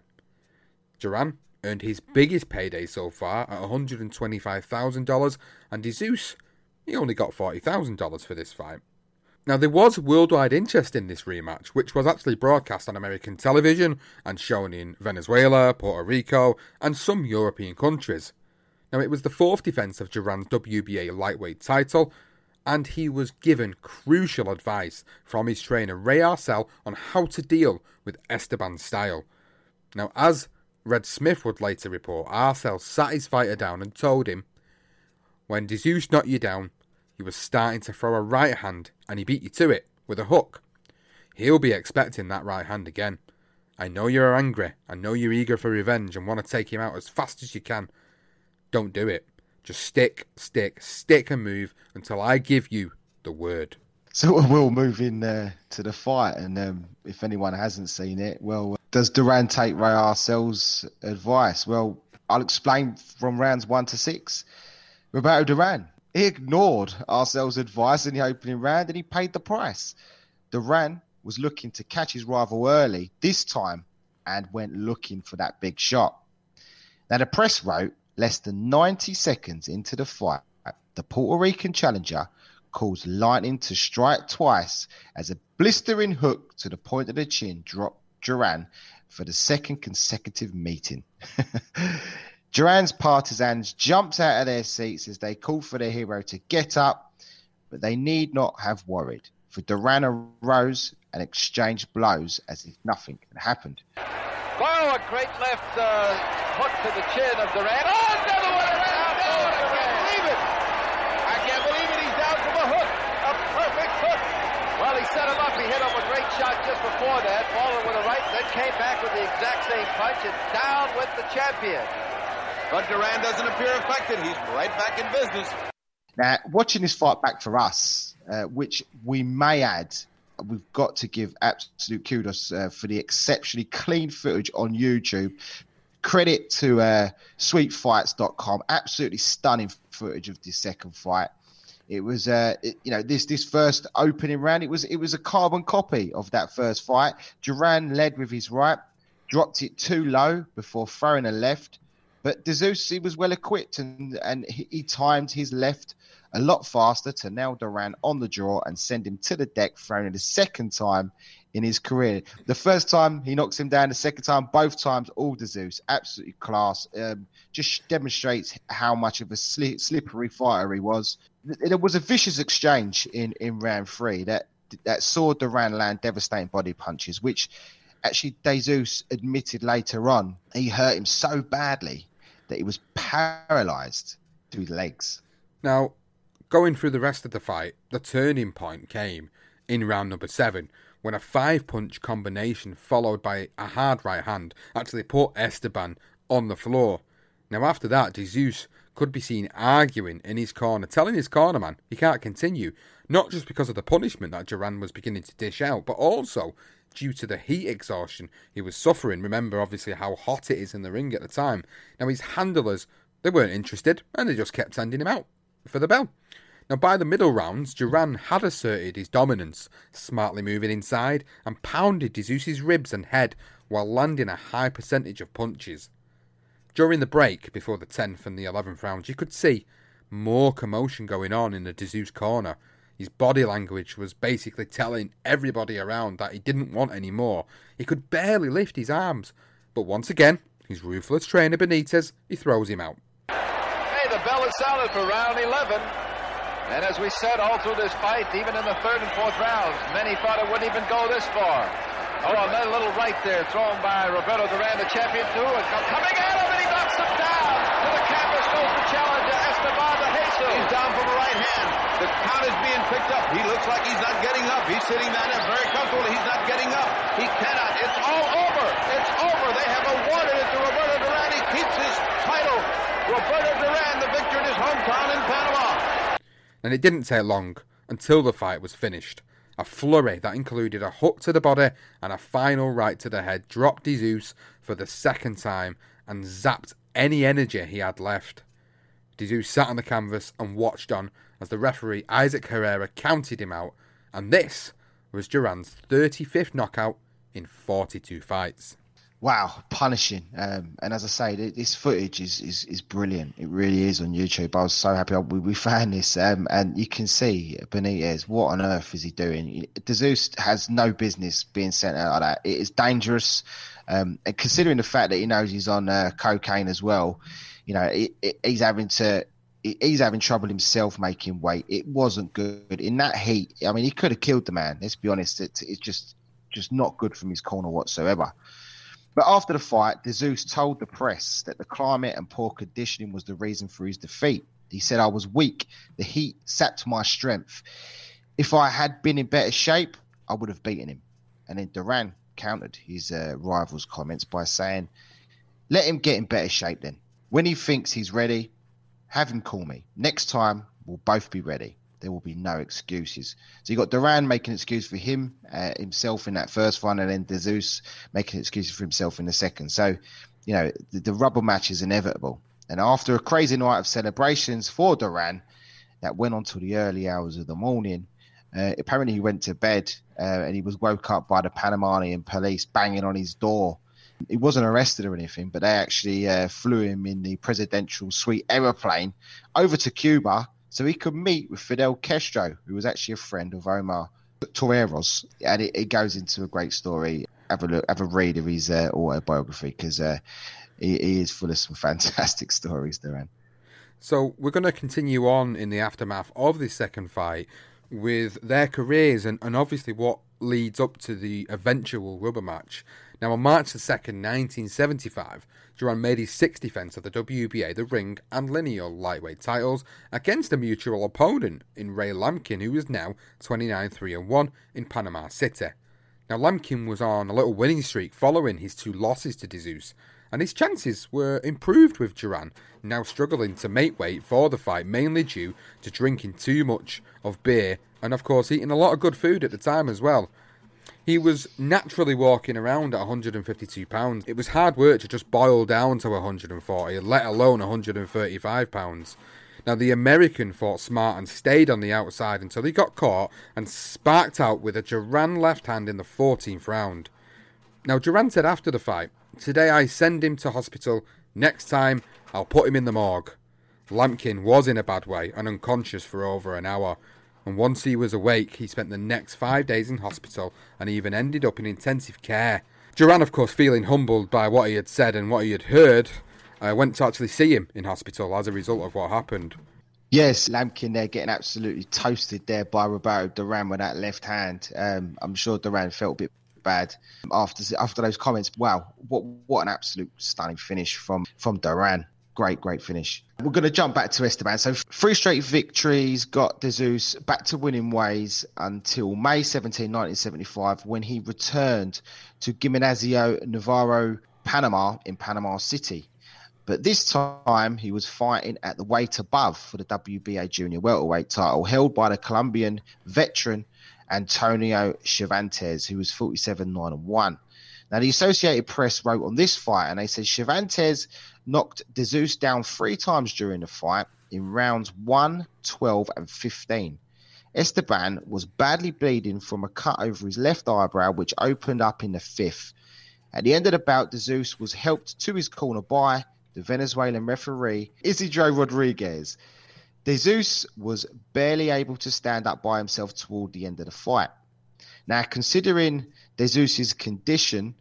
Duran earned his biggest payday so far at $125,000, and De Jesus, he only got $40,000 for this fight. Now, there was worldwide interest in this rematch, which was actually broadcast on American television and shown in Venezuela, Puerto Rico, and some European countries. Now, it was the fourth defence of Duran's WBA lightweight title, and he was given crucial advice from his trainer Ray Arcel on how to deal with Esteban's style. Now, as Red Smith would later report, Arcel sat his fighter down and told him, When De Jesus knocked you down, he was starting to throw a right hand and he beat you to it with a hook. He'll be expecting that right hand again. I know you're angry. I know you're eager for revenge and want to take him out as fast as you can. Don't do it. Just stick, stick, stick and move until I give you the word. So (laughs) we'll move in uh, to the fight, and um, if anyone hasn't seen it, well, does Duran take Ray Arcel's advice? Well, I'll explain from rounds one to six. Roberto Duran he ignored Arcel's advice in the opening round and he paid the price. Duran was looking to catch his rival early this time and went looking for that big shot. Now, the press wrote less than 90 seconds into the fight, the Puerto Rican challenger caused Lightning to strike twice as a blistering hook to the point of the chin dropped Duran for the second consecutive meeting. (laughs) Duran's partisans jumped out of their seats as they called for their hero to get up, but they need not have worried, for Duran arose and exchanged blows as if nothing had happened. Oh, a great left uh, hook to the chin of Duran. Oh, another one around down. I can't believe it. I can't believe it. He's down from a hook. A perfect hook. Well, he set him up. He hit him a great shot just before that, falling with a right, then came back with the exact same punch and down with the champion. But Duran doesn't appear affected. He's right back in business. Now, watching this fight back for us, uh, which we may add, we've got to give absolute kudos uh, for the exceptionally clean footage on YouTube. Credit to uh, sweetfights.com. Absolutely stunning footage of this second fight. It was, uh, it, you know, this this first opening round. It was it was a carbon copy of that first fight. Duran led with his right, dropped it too low before throwing a left. But De Jesus, he was well equipped and, and he, he, timed his left a lot faster to nail Duran on the draw and send him to the deck, throwing it a second time in his career. The first time he knocks him down, the second time, both times, all De Jesus. Absolutely class. Um, just demonstrates how much of a sli- slippery fighter he was. There was a vicious exchange in, in round three that, that saw Duran land devastating body punches, which actually De Jesus admitted later on he hurt him so badly that he was paralyzed through the legs. Now, going through the rest of the fight, the turning point came in round number seven when a five punch combination followed by a hard right hand actually put Esteban on the floor. Now, after that, De Jesus could be seen arguing in his corner, telling his cornerman he can't continue, not just because of the punishment that Duran was beginning to dish out, but also due to the heat exhaustion he was suffering. Remember, obviously, how hot it is in the ring at the time. Now, his handlers, they weren't interested, and they just kept sending him out for the bell. Now, by the middle rounds, Duran had asserted his dominance, smartly moving inside and pounded De Jesus's ribs and head while landing a high percentage of punches. During the break, before the 10th and the 11th rounds, you could see more commotion going on in the De Jesus corner, his body language was basically telling everybody around that he didn't want any more. He could barely lift his arms. But once again, his ruthless trainer Benitez, he throws him out. Hey, the bell is sounded for round 11. And as we said all through this fight, even in the third and fourth rounds, many thought it wouldn't even go this far. Oh, another little right there thrown by Roberto Duran, the champion, too. Coming at him, and he knocks him down goes the challenge Esteban de Jesus. He's down from the right hand. The count is being picked up. He looks like he's not getting up. He's sitting down there very comfortable. He's not getting up. He cannot. It's all over. It's over. They have awarded it to Roberto Duran. He keeps his title. Roberto Duran, the victor in his hometown in Panama. And it didn't take long until the fight was finished. A flurry that included a hook to the body and a final right to the head dropped Jesus for the second time and zapped any energy he had left. Jesus sat on the canvas and watched on as the referee Isaac Herrera counted him out, and this was Duran's 35th knockout in 42 fights. Wow, punishing. Um, and as I say, this footage is, is, is brilliant. It really is on YouTube. I was so happy we, we found this. Um, and you can see Benitez, what on earth is he doing? De Jesus has no business being sent out like that. It is dangerous. Um, and considering the fact that he knows he's on uh, cocaine as well, you know, it, it, he's having to he's having trouble himself making weight. It wasn't good in that heat. I mean, he could have killed the man. Let's be honest. It, it's just just not good from his corner whatsoever. But after the fight, De Jesus told the press that the climate and poor conditioning was the reason for his defeat. He said, I was weak. The heat sapped my strength. If I had been in better shape, I would have beaten him. And then Duran countered his uh, rival's comments by saying, Let him get in better shape then. When he thinks he's ready, have him call me. Next time, we'll both be ready there will be no excuses. So you got Duran making excuse for him uh, himself in that first one, and then De Jesus making excuses for himself in the second. So, you know, the, the rubber match is inevitable. And after a crazy night of celebrations for Duran that went on till the early hours of the morning, uh, apparently he went to bed uh, and he was woke up by the Panamanian police banging on his door. He wasn't arrested or anything, but they actually uh, flew him in the presidential suite aeroplane over to Cuba so he could meet with Fidel Castro, who was actually a friend of Omar Torrijos, and it, it goes into a great story. Have a look, have a read of his uh, autobiography because uh, he, he, is full of some (laughs) fantastic stories, Duran. So we're going to continue on in the aftermath of this second fight with their careers and, and obviously what leads up to the eventual rubber match. Now, on March the 2nd, 1975, Duran made his sixth defence of the WBA, the ring, and lineal lightweight titles against a mutual opponent in Ray Lampkin, who was now 29 3 1 in Panama City. Now, Lampkin was on a little winning streak following his two losses to De Jesus, and his chances were improved with Duran, now struggling to make weight for the fight, mainly due to drinking too much of beer and, of course, eating a lot of good food at the time as well. He was naturally walking around at 152 pounds. It was hard work to just boil down to 140, let alone 135 pounds. Now the American fought smart and stayed on the outside until he got caught and sparked out with a Duran left hand in the 14th round. Now Duran said after the fight, "Today I send him to hospital. Next time I'll put him in the morgue." Lampkin was in a bad way and unconscious for over an hour and once he was awake, he spent the next five days in hospital and even ended up in intensive care. Duran, of course, feeling humbled by what he had said and what he had heard, uh, went to actually see him in hospital as a result of what happened. Yes, Lampkin there getting absolutely toasted there by Roberto Duran with that left hand. Um, I'm sure Duran felt a bit bad after after those comments. Wow, what what an absolute stunning finish from from Duran great, great finish. We're going to jump back to Esteban. So three straight victories got De Jesus back to winning ways until May 17, 1975, when he returned to Gimnasio Navarro, Panama, in Panama City. But this time he was fighting at the weight above for the WBA junior welterweight title, held by the Colombian veteran Antonio Cervantes, who was 47 9 1. Now, the Associated Press wrote on this fight, and they said Cervantes knocked De Jesus down three times during the fight in rounds 1, 12, and 15. Esteban was badly bleeding from a cut over his left eyebrow, which opened up in the fifth. At the end of the bout, De Jesus was helped to his corner by the Venezuelan referee Isidro Rodriguez. De Jesus was barely able to stand up by himself toward the end of the fight. Now, considering De Jesus's condition,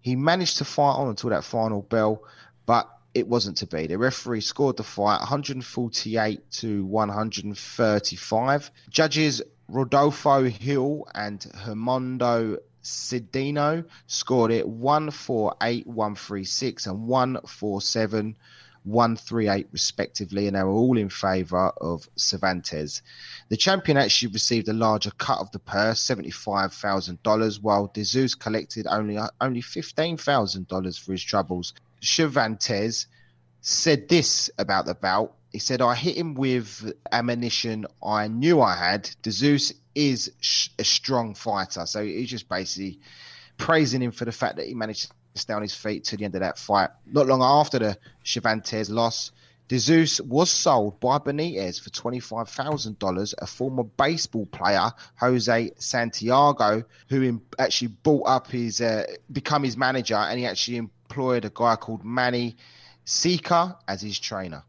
he managed to fight on until that final bell, but it wasn't to be. The referee scored the fight 148 to 135. Judges Rodolfo Hill and Hermondo Cedeno scored it 148, 136, and 147, 138, respectively, and they were all in favour of Cervantes. The champion actually received a larger cut of the purse, $75,000, while De Jesus collected only, uh, only $15,000 for his troubles. Cervantes said this about the bout. He said, I hit him with ammunition I knew I had. De Jesus is sh- a strong fighter. So he's just basically praising him for the fact that he managed on his feet to the end of that fight. Not long after the Cervantes loss, De Jesus was sold by Benitez for $25,000, a former baseball player, Jose Santiago, who actually bought up his, uh, become his manager, and he actually employed a guy called Manny Seeker as his trainer.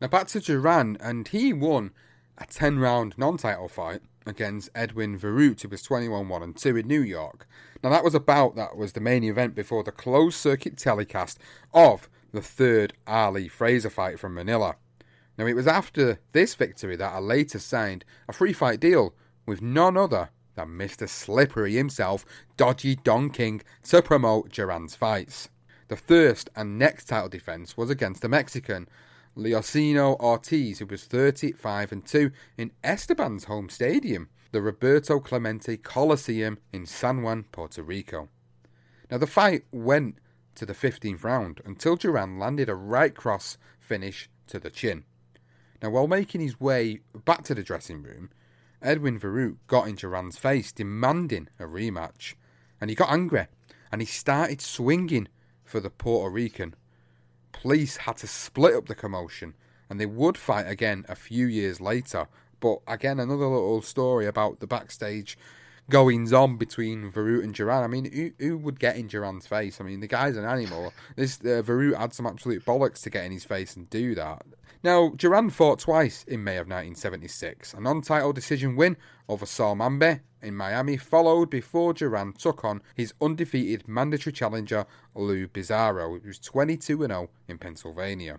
Now back to Duran, and he won a 10 round non title fight against Edwin Viruet, who was 21 1 and 2 in New York. Now, that was a bout that was the main event before the closed circuit telecast of the third Ali Frazier fight from Manila. Now, it was after this victory that I later signed a free fight deal with none other than Mr. Slippery himself, Dodgy Don King, to promote Duran's fights. The first and next title defence was against the Mexican, Leoncio Ortiz, who was 35 and 2 in Esteban's home stadium, the Roberto Clemente Coliseum in San Juan, Puerto Rico. Now, the fight went to the 15th round until Duran landed a right cross finish to the chin. Now, while making his way back to the dressing room, Edwin Viruet got in Duran's face, demanding a rematch. And he got angry and he started swinging for the Puerto Rican police had to split up the commotion and they would fight again a few years later. But again, another little story about the backstage goings on between Viruet and Duran. I mean, who, who would get in Duran's face? I mean, the guy's an animal. This uh, Viruet had some absolute bollocks to get in his face and do that. Now, Duran fought twice in May of 1976. An non-title decision win over Saoul Mamby in Miami followed before Duran took on his undefeated mandatory challenger Lou Bizzarro, who was 22 0 in Pennsylvania.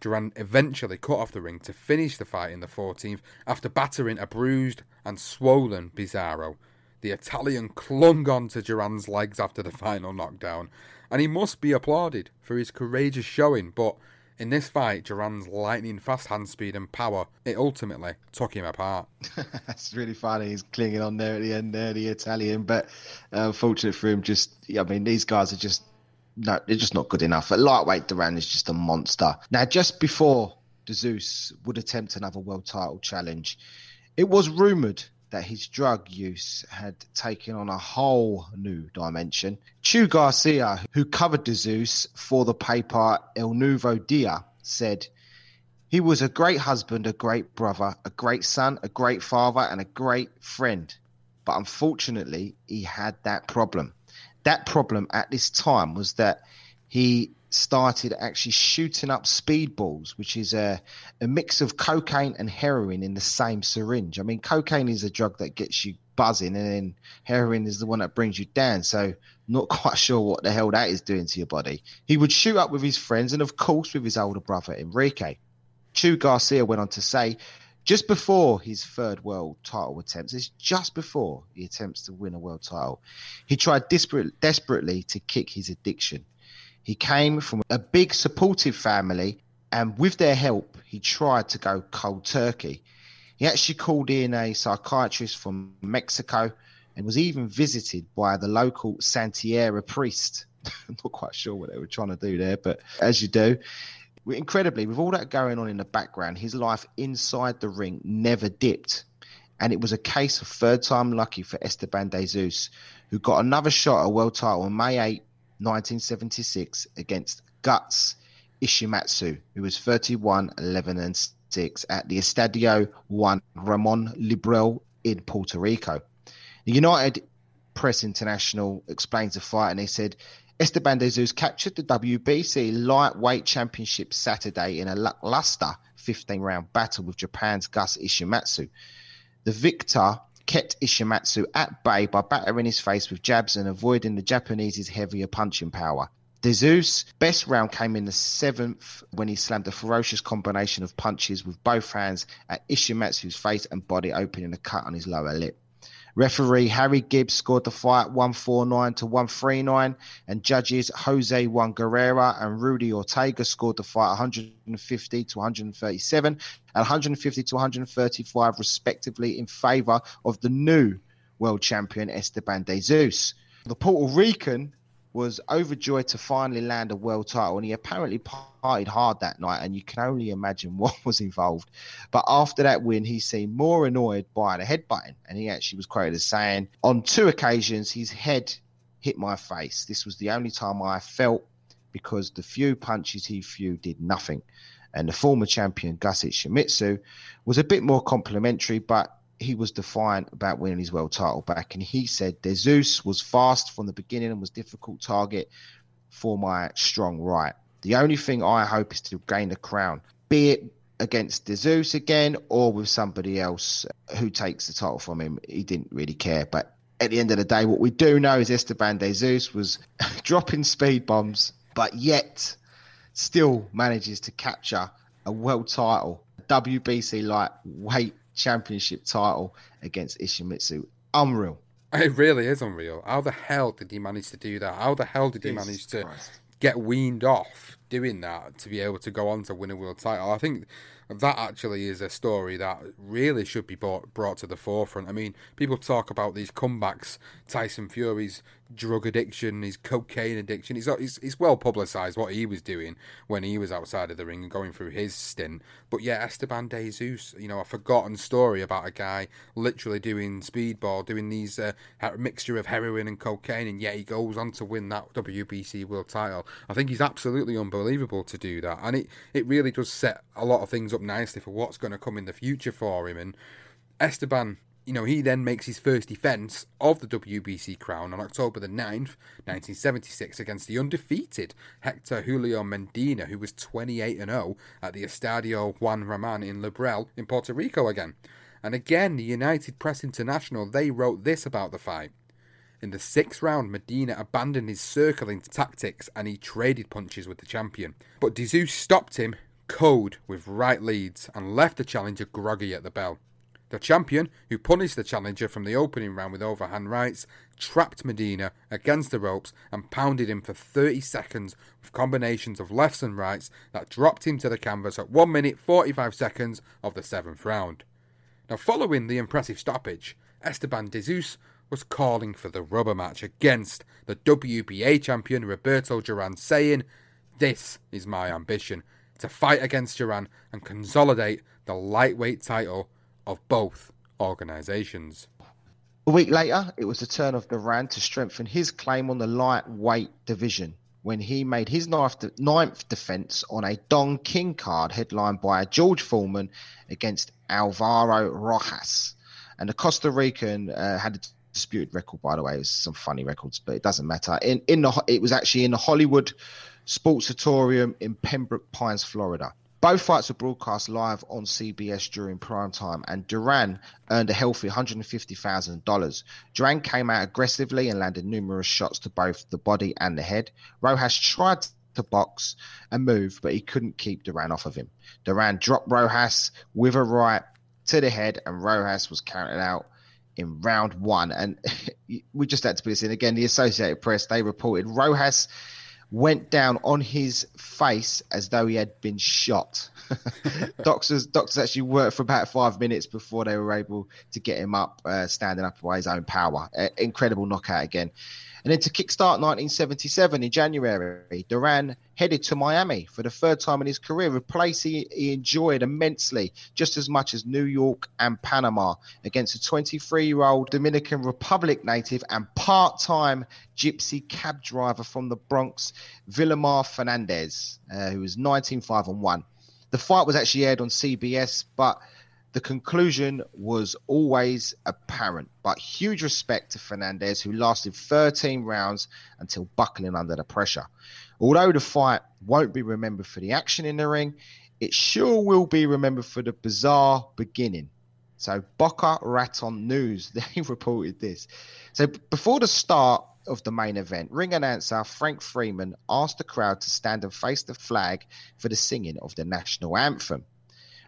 Duran eventually cut off the ring to finish the fight in the 14th after battering a bruised and swollen Bizzarro. The Italian clung on to Duran's legs after the (laughs) final knockdown, and he must be applauded for his courageous showing, but in this fight, Duran's lightning fast hand speed and power, it ultimately took him apart. (laughs) That's really funny. He's clinging on there at the end there, the Italian. But uh, for him, just, I mean, these guys are just, no, they're just not good enough. At lightweight, Duran is just a monster. Now, just before Zeus would attempt another world title challenge, it was rumoured that his drug use had taken on a whole new dimension. Chu Garcia, who covered Zeus for the paper El Nuevo Dia, said, He was a great husband, a great brother, a great son, a great father, and a great friend. But unfortunately, he had that problem. That problem at this time was that he started actually shooting up speedballs, which is a, a mix of cocaine and heroin in the same syringe. I mean, cocaine is a drug that gets you buzzing, and then heroin is the one that brings you down. So, not (laughs) quite sure what the hell that is doing to your body. He would shoot up with his friends and, of course, with his older brother, Enrique. Chu Garcia went on to say, just before his third world title attempts, it's just before he attempts to win a world title, he tried desperate, desperately to kick his addiction. He came from a big supportive family, and with their help, he tried to go cold turkey. He actually called in a psychiatrist from Mexico and was even visited by the local Santería priest. (laughs) I'm not quite sure what they were trying to do there, but as you do, incredibly, with all that going on in the background, his life inside the ring never dipped. And it was a case of third time lucky for Esteban de Jesus, who got another shot at a world title on May 8, 1976 against Guts Ishimatsu, who was 31, 11, and 6 at the Estadio Juan Ramon Loubriel in Puerto Rico. The United Press International explains the fight and they said Esteban de Jesus captured the WBC lightweight championship Saturday in a lackluster 15 round battle with Japan's Guts Ishimatsu. The victor kept Ishimatsu at bay by battering his face with jabs and avoiding the Japanese's heavier punching power. De Jesus' best round came in the seventh when he slammed a ferocious combination of punches with both hands at Ishimatsu's face and body, opening a cut on his lower lip. Referee Harry Gibbs scored the fight 149 to 139, and judges Jose Juan Guerrera and Rudy Ortega scored the fight 150 to 137 and 150 to 135, respectively, in favor of the new world champion Esteban de Jesus. The Puerto Rican was overjoyed to finally land a world title, and he apparently partied hard that night. And you can only imagine (laughs) what was involved. But after that win, he seemed more annoyed by the headbutting, and he actually was quoted as saying, "On two occasions, his head hit my face. This was the only time I felt because the few punches he threw did nothing." And the former champion Guts Ishimatsu was a bit more complimentary, but he was defiant about winning his world title back, and he said De Jesus was fast from the beginning and was difficult target for my strong right. The only thing I hope is to gain the crown, be it against De Jesus again or with somebody else who takes the title from him. He didn't really care, but at the end of the day, what we do know is Esteban De Jesus was (laughs) dropping speed bombs, but yet still manages to capture a world title, WBC lightweight championship title against Ishimatsu. Unreal. It really is unreal. How the hell did he manage to do that? How the hell did he Jesus manage to Christ. get weaned off doing that to be able to go on to win a world title? I think that actually is a story that really should be brought, brought to the forefront. I mean, people talk about these comebacks, Tyson Fury's drug addiction, his cocaine addiction. It's, it's, it's well publicised what he was doing when he was outside of the ring and going through his stint. But yeah, Esteban De Jesus, you know, a forgotten story about a guy literally doing speedball, doing these uh, mixture of heroin and cocaine, and yet he goes on to win that WBC world title. I think he's absolutely unbelievable to do that, and it, it really does set a lot of things up nicely for what's going to come in the future for him. And Esteban you know, he then makes his first defence of the WBC crown on October the 9th, 1976, against the undefeated Hector Julio Medina, who was 28 and 0 at the Estadio Juan Ramon in Librel in Puerto Rico again. And again, the United Press International, they wrote this about the fight. In the sixth round, Medina abandoned his circling tactics and he traded punches with the champion. But De Jesus stopped him, code with right leads, and left the challenger groggy at the bell. The champion, who punished the challenger from the opening round with overhand rights, trapped Medina against the ropes and pounded him for 30 seconds with combinations of lefts and rights that dropped him to the canvas at 1 minute 45 seconds of the seventh round. Now, following the impressive stoppage, Esteban De Jesus was calling for the rubber match against the WBA champion Roberto Duran, saying, This is my ambition to fight against Duran and consolidate the lightweight title of both organisations. A week later, it was the turn of Duran to strengthen his claim on the lightweight division when he made his ninth, defence on a Don King card headlined by George Foreman against Alvaro Rojas. And the Costa Rican uh, had a disputed record, by the way. It was some funny records, but it doesn't matter. In in the it was actually in the Hollywood Sportsatorium in Pembroke Pines, Florida. Both fights were broadcast live on CBS during prime time, and Duran earned a healthy $150,000. Duran came out aggressively and landed numerous shots to both the body and the head. Rojas tried to box and move, but he couldn't keep Duran off of him. Duran dropped Rojas with a right to the head, and Rojas was counted out in round one. And (laughs) we just had to put this in again. The Associated Press they reported Rojas went down on his face as though he had been shot. (laughs) doctors doctors actually worked for about five minutes before they were able to get him up, uh, standing up by his own power. Uh, incredible knockout again. And then to kickstart 1977 in January, Duran headed to Miami for the third time in his career, a place he, he enjoyed immensely, just as much as New York and Panama, against a 23 year old Dominican Republic native and part time gypsy cab driver from the Bronx, Vilomar Fernandez, uh, who was 19 5 and 1. The fight was actually aired on CBS, but the conclusion was always apparent, but huge respect to Fernandez, who lasted 13 rounds until buckling under the pressure. Although the fight won't be remembered for the action in the ring, it sure will be remembered for the bizarre beginning. So, Boca Raton News, (laughs) they reported this. So, before the start of the main event, ring announcer Frank Freeman asked the crowd to stand and face the flag for the singing of the national anthem.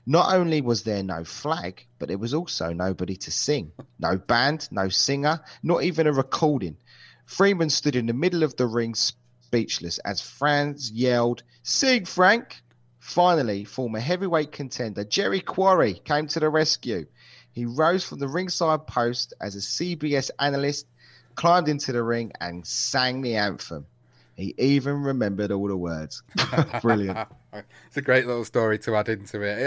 Not only was there no flag, but there was also nobody to sing. No band, no singer, not even a recording. Freeman stood in the middle of the ring speechless as Franz yelled, Sing, Frank! Finally, former heavyweight contender Jerry Quarry came to the rescue. He rose from the ringside post as a CBS analyst, climbed into the ring, and sang the anthem. He even remembered all the words. (laughs) Brilliant. It's a great little story to add into it.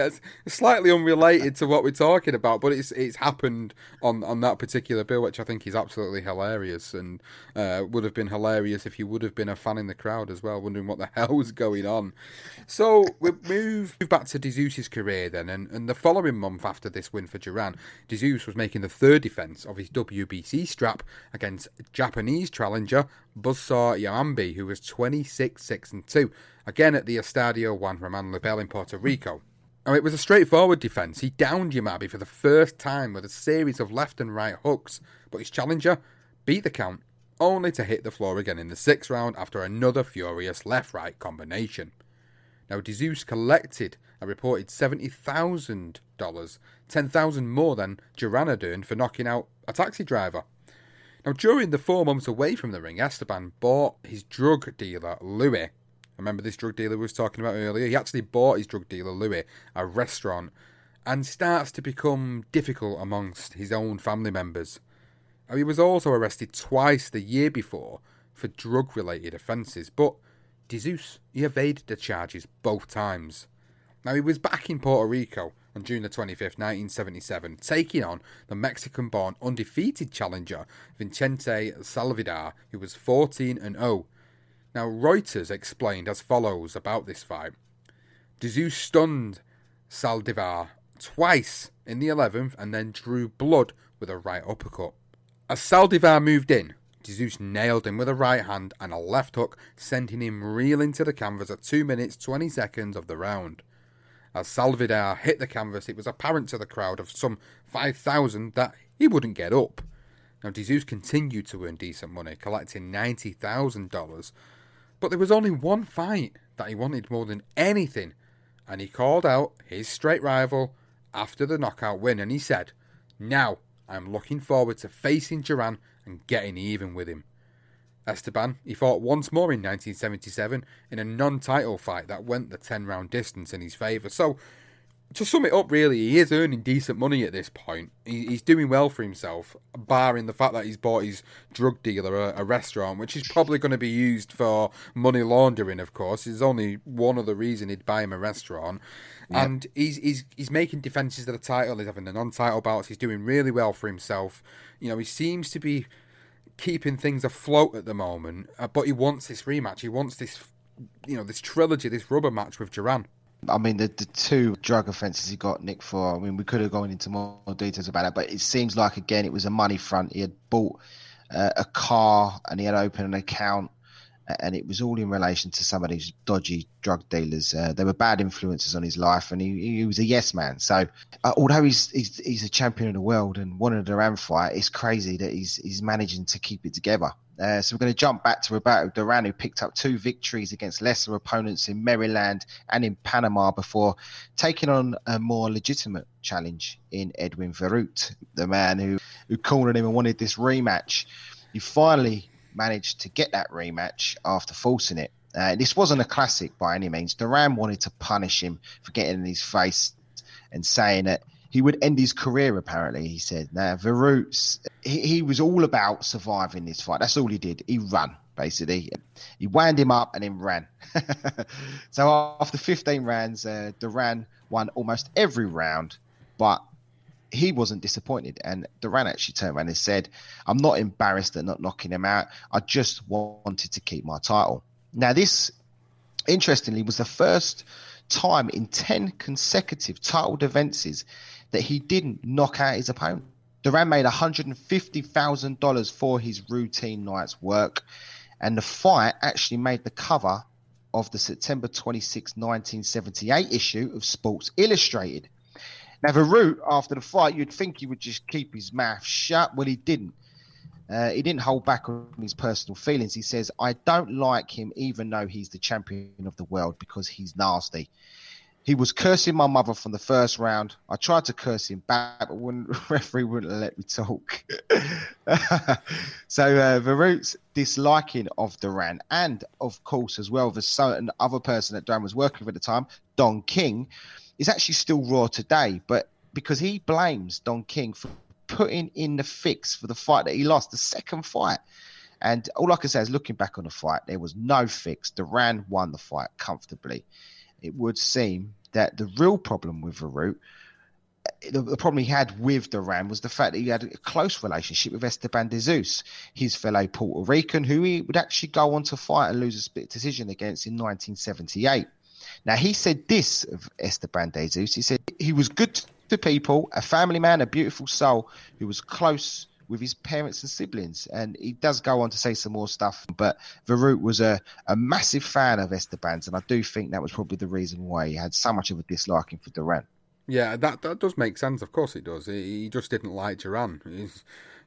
It's slightly unrelated to what we're talking about, but it's it's happened on, on that particular bill, which I think is absolutely hilarious and uh, would have been hilarious if you would have been a fan in the crowd as well, wondering what the (laughs) hell was going on. So we move back to De career then, and, and the following month after this win for Duran, De was making the third defence of his WBC strap against Japanese challenger Buzzsaw Yamabe, who was 26 6 and 2, again at the Estadio Juan Ramon Loubriel in Puerto Rico. Now, it was a straightforward defence. He downed Yamabe for the first time with a series of left and right hooks, but his challenger beat the count, only to hit the floor again in the sixth round after another furious left right combination. Now, De Jesus collected a reported $70,000, $10,000 more than Duran earned for knocking out a taxi driver. Now, during the four months away from the ring, Esteban bought his drug dealer, Louis. Remember this drug dealer we was talking about earlier? He actually bought his drug dealer, Louis, a restaurant, and starts to become difficult amongst his own family members. He was also arrested twice the year before for drug related offences, but De Jesus, he evaded the charges both times. Now, he was back in Puerto Rico on June the 25th, 1977, taking on the Mexican born undefeated challenger Vicente Saldivar, who was 14 and 0. Now, Reuters explained as follows about this fight De Jesus stunned Saldivar twice in the 11th and then drew blood with a right uppercut. As Saldivar moved in, De Jesus nailed him with a right hand and a left hook, sending him reeling to the canvas at 2 minutes 20 seconds of the round. As Saldivar hit the canvas, it was apparent to the crowd of some 5,000 that he wouldn't get up. Now, De Jesus continued to earn decent money, collecting $90,000, but there was only one fight that he wanted more than anything, and he called out his straight rival after the knockout win, and he said, Now I'm looking forward to facing Duran and getting even with him. Esteban, he fought once more in 1977 in a non title fight that went the 10 round distance in his favour. So, to sum it up, really, he is earning decent money at this point. he's doing well for himself, barring the fact that he's bought his drug dealer a, a restaurant, which is probably going to be used for money laundering, of course. There's only one other reason he'd buy him a restaurant. Yep. And he's, he's, he's making defences of the title, he's having the non title bouts, he's doing really well for himself. You know, he seems to be keeping things afloat at the moment, uh, but he wants this rematch. He wants this, you know, this trilogy, this rubber match with Duran. I mean, the, the two drug offences he got Nick for, I mean, we could have gone into more details about that, but it seems like, again, it was a money front. He had bought uh, a car and he had opened an account and it was all in relation to some of these dodgy drug dealers. Uh, they were bad influences on his life, and he, he was a yes man. So, uh, although he's, he's, he's a champion of the world and won a Duran fight, it's crazy that he's he's managing to keep it together. Uh, so we're going to jump back to Roberto Duran, who picked up two victories against lesser opponents in Maryland and in Panama before taking on a more legitimate challenge in Edwin Viruet, the man who, who cornered him and wanted this rematch. He finally managed to get that rematch after forcing it. Uh, this wasn't a classic by any means. Duran wanted to punish him for getting in his face and saying that he would end his career. Apparently, he said. Now, Viruet, he, he was all about surviving this fight. That's all he did. He ran basically. He wound him up and then ran. (laughs) so after 15 rounds, uh, Duran won almost every round, but he wasn't disappointed. And Duran actually turned around and said, I'm not embarrassed at not knocking him out. I just wanted to keep my title. Now, this, interestingly, was the first time in 10 consecutive title defenses that he didn't knock out his opponent. Duran made $150,000 for his routine night's work, and the fight actually made the cover of the September 26, 1978 issue of Sports Illustrated. Now, Viruet, after the fight, you'd think he would just keep his mouth shut. Well, he didn't. Uh, he didn't hold back on his personal feelings. He says, I don't like him, even though he's the champion of the world, because he's nasty. He was cursing my mother from the first round. I tried to curse him back, but when (laughs) referee wouldn't let me talk. (laughs) so uh, Viruet's disliking of Duran, and of course, as well, the certain other person that Duran was working with at the time, Don King, is actually still raw today, but because he blames Don King for putting in the fix for the fight that he lost, the second fight. And all I can say is, looking back on the fight, there was no fix. Duran won the fight comfortably. It would seem that the real problem with Viruet the, the, problem he had with Duran was the fact that he had a close relationship with Esteban de Jesus, his fellow Puerto Rican, who he would actually go on to fight and lose a split decision against in 1978. Now, he said this of Esteban de Jesus. He said he was good to people, a family man, a beautiful soul who was close with his parents and siblings. And he does go on to say some more stuff. But Viruet was a, a massive fan of Esteban's, and I do think that was probably the reason why he had so much of a disliking for Duran. Yeah, that that does make sense. Of course, it does. He, he just didn't like Duran.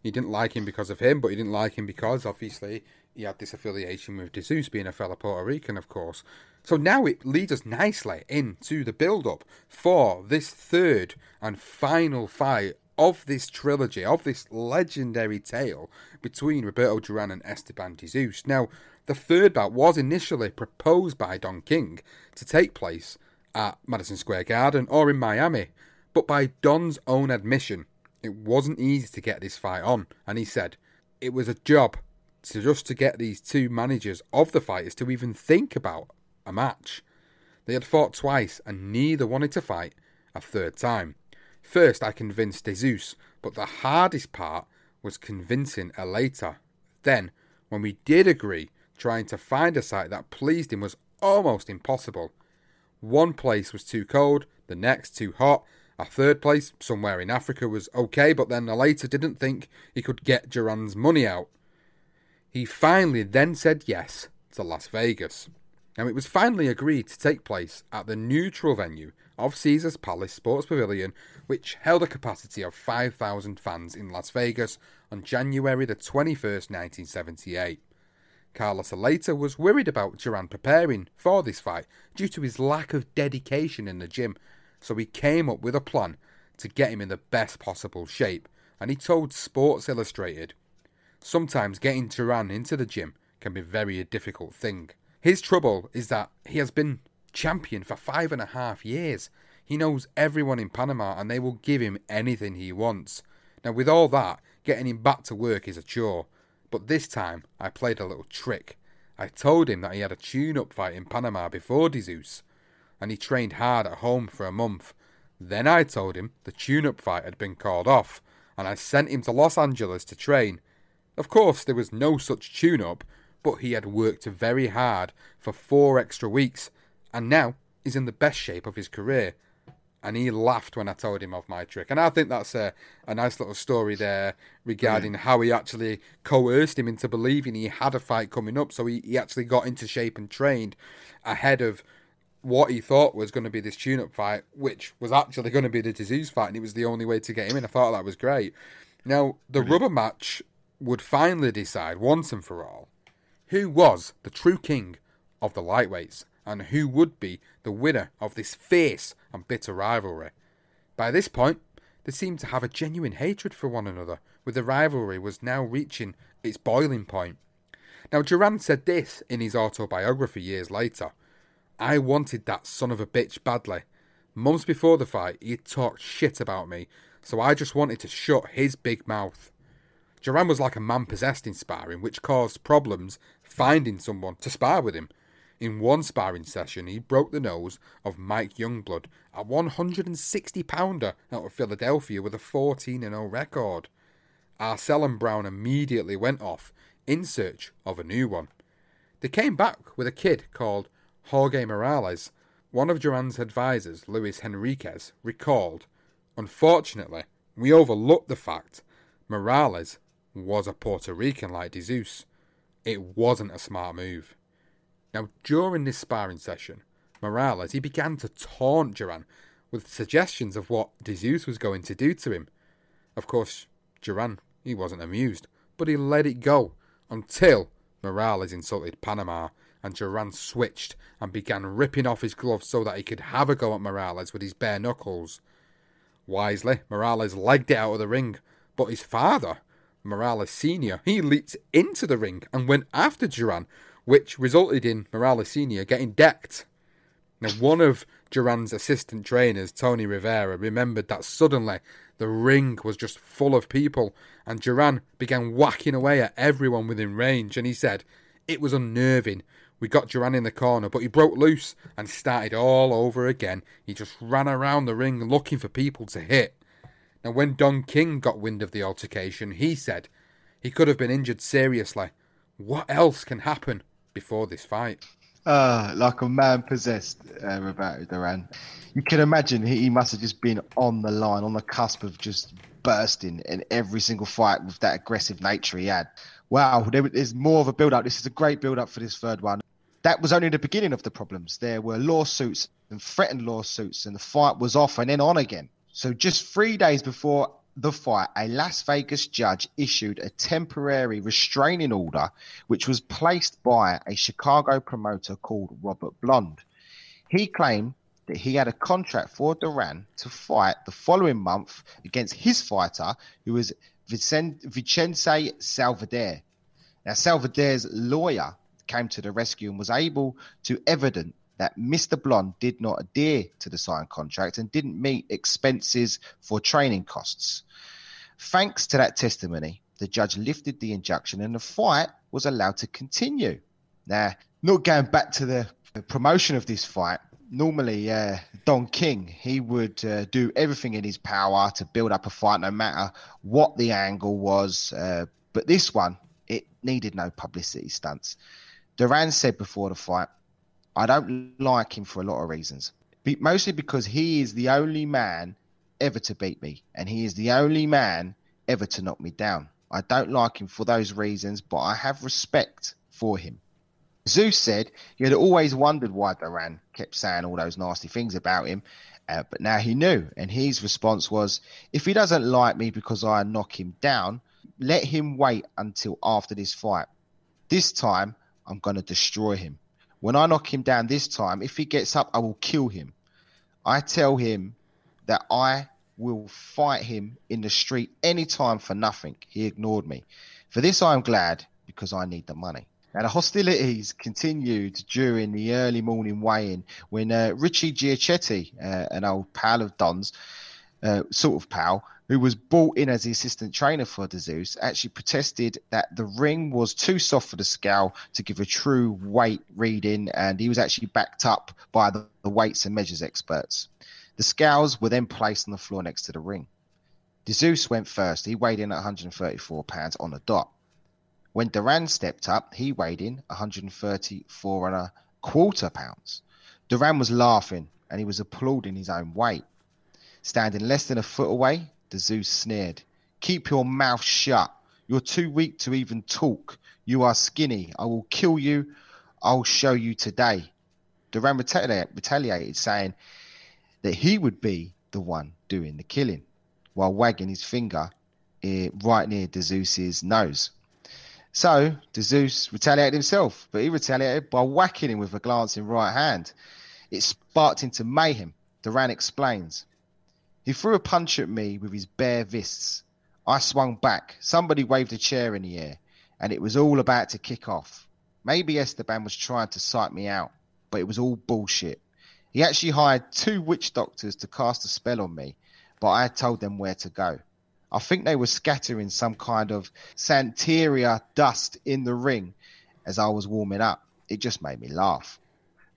He didn't like him because of him, but he didn't like him because obviously he had this affiliation with De Jesus being a fellow Puerto Rican, of course. So now it leads us nicely into the build up for this third and final fight of this trilogy, of this legendary tale between Roberto Duran and Esteban de Jesus. Now, the third bout was initially proposed by Don King to take place at Madison Square Garden or in Miami, but by Don's own admission, it wasn't easy to get this fight on, and he said it was a job to just to get these two managers of the fighters to even think about a match. They had fought twice and neither wanted to fight a third time. First, I convinced Jesus, but the hardest part was convincing Eleta. Then, when we did agree, trying to find a site that pleased him was almost impossible. One place was too cold, the next too hot. A third place, somewhere in Africa, was okay, but then Eleta didn't think he could get Duran's money out. He finally then said yes to Las Vegas. Now, it was finally agreed to take place at the neutral venue of Caesars Palace Sports Pavilion, which held a capacity of 5,000 fans in Las Vegas on January the 21st, 1978. Carlos Eleta was worried about Duran preparing for this fight due to his lack of dedication in the gym, so he came up with a plan to get him in the best possible shape, and he told Sports Illustrated, Sometimes getting Duran into the gym can be very a difficult thing. His trouble is that he has been champion for five and a half years. He knows everyone in Panama and they will give him anything he wants. Now, with all that, getting him back to work is a chore, but this time I played a little trick. I told him that he had a tune up fight in Panama before De and he trained hard at home for a month. Then I told him the tune up fight had been called off, and I sent him to Los Angeles to train. Of course, there was no such tune up, but he had worked very hard for four extra weeks, and now is in the best shape of his career and he laughed when I told him of my trick. And I think that's a, a nice little story there regarding how he actually coerced him into believing he had a fight coming up. So he, he actually got into shape and trained ahead of what he thought was going to be this tune up fight, which was actually going to be the De Jesus fight, and it was the only way to get him in. I thought that was great. Now, the Brilliant. rubber match would finally decide once and for all who was the true king of the lightweights and who would be the winner of this fierce and bitter rivalry. By this point, they seemed to have a genuine hatred for one another, with the rivalry was now reaching its boiling point. Now, Duran said this in his autobiography years later I wanted that son of a bitch badly. Months before the fight, he had talked shit about me, so I just wanted to shut his big mouth. Duran was like a man possessed in sparring, which caused problems finding someone to spar with him, in one sparring session, he broke the nose of Mike Youngblood, a 160 pounder out of Philadelphia with a 14 0 record. Arcel and Brown immediately went off in search of a new one. They came back with a kid called Jorge Morales. One of Duran's advisors, Luis Henriquez, recalled, Unfortunately, we overlooked the fact Morales was a Puerto Rican like De Jesus. It wasn't a smart move. Now, during this sparring session, Morales he began to taunt Duran with suggestions of what De was going to do to him. Of course, Duran he wasn't amused, but he let it go until Morales insulted Panama and Duran switched and began ripping off his gloves so that he could have a go at Morales with his bare knuckles. Wisely, Morales legged it out of the ring, but his father, Morales Sr., he leaped into the ring and went after Duran which resulted in Morales Sr. getting decked. Now, one of Duran's assistant trainers, Tony Rivera, remembered that suddenly The ring was just full of people, and Duran began whacking away at everyone within range. And he said, It was unnerving. We got Duran in the corner, but he broke loose and started all over again. He just ran around the ring looking for people to hit. Now, when Don King got wind of the altercation, he said he could have been injured seriously. What else can happen before this fight? Uh, like a man possessed, uh, Roberto Duran. You can imagine he, he must have just been on the line, on the cusp of just bursting in every single fight with that aggressive nature he had. Wow, there is more of a build up. This is a great build up for this third one. That was only the beginning of the problems. There were lawsuits and threatened lawsuits, and the fight was off and then on again. So, just three days before the fight, a Las Vegas judge issued a temporary restraining order, which was placed by a Chicago promoter called Robert Blond. He claimed that he had a contract for Duran to fight the following month against his fighter, who was Vicente Salvador. Now, Salvador's lawyer came to the rescue and was able to evidence that Mr. Blond did not adhere to the signed contract and didn't meet expenses for training costs. Thanks to that testimony, the judge lifted the injunction and the fight was allowed to continue. Now, not going back to the promotion of this fight, normally uh, Don King, he would uh, do everything in his power to build up a fight no matter what the angle was. Uh, but this one, it needed no publicity stunts. Duran said before the fight, I don't like him for a lot of reasons. Be- mostly because he is the only man ever to beat me, and he is the only man ever to knock me down. I don't like him for those reasons, but I have respect for him. Jesus said he had always wondered why Duran kept saying all those nasty things about him, uh, but now he knew, and his response was, If he doesn't like me because I knock him down, let him wait until after this fight. This time, I'm going to destroy him. When I knock him down this time, if he gets up, I will kill him. I tell him that I will fight him in the street anytime for nothing. He ignored me. For this, I am glad because I need the money. Now, the hostilities continued during the early morning weigh-in when uh, Richie Giachetti, uh, an old pal of Don's, uh, sort of pal, who was brought in as the assistant trainer for de Jesus, actually protested that the ring was too soft for the scale to give a true weight reading, and he was actually backed up by the, the weights and measures experts. The scales were then placed on the floor next to the ring. De Jesus went first. He weighed in at 134 pounds on the dot. When Duran stepped up, he weighed in 134 and a quarter pounds. Duran was laughing and he was applauding his own weight. Standing less than a foot away, de Jesus sneered. Keep your mouth shut. You're too weak to even talk. You are skinny. I will kill you. I'll show you today. Duran retaliated, saying that he would be the one doing the killing, while wagging his finger eh, right near Zeus's nose. So Zeus retaliated himself, but he retaliated by whacking him with a glancing right hand. It sparked into mayhem. Duran explains. He threw a punch at me with his bare fists. I swung back. Somebody waved a chair in the air, and it was all about to kick off. Maybe Esteban was trying to psych me out, but it was all bullshit. He actually hired two witch doctors to cast a spell on me, but I told them where to go. I think they were scattering some kind of Santería dust in the ring as I was warming up. It just made me laugh.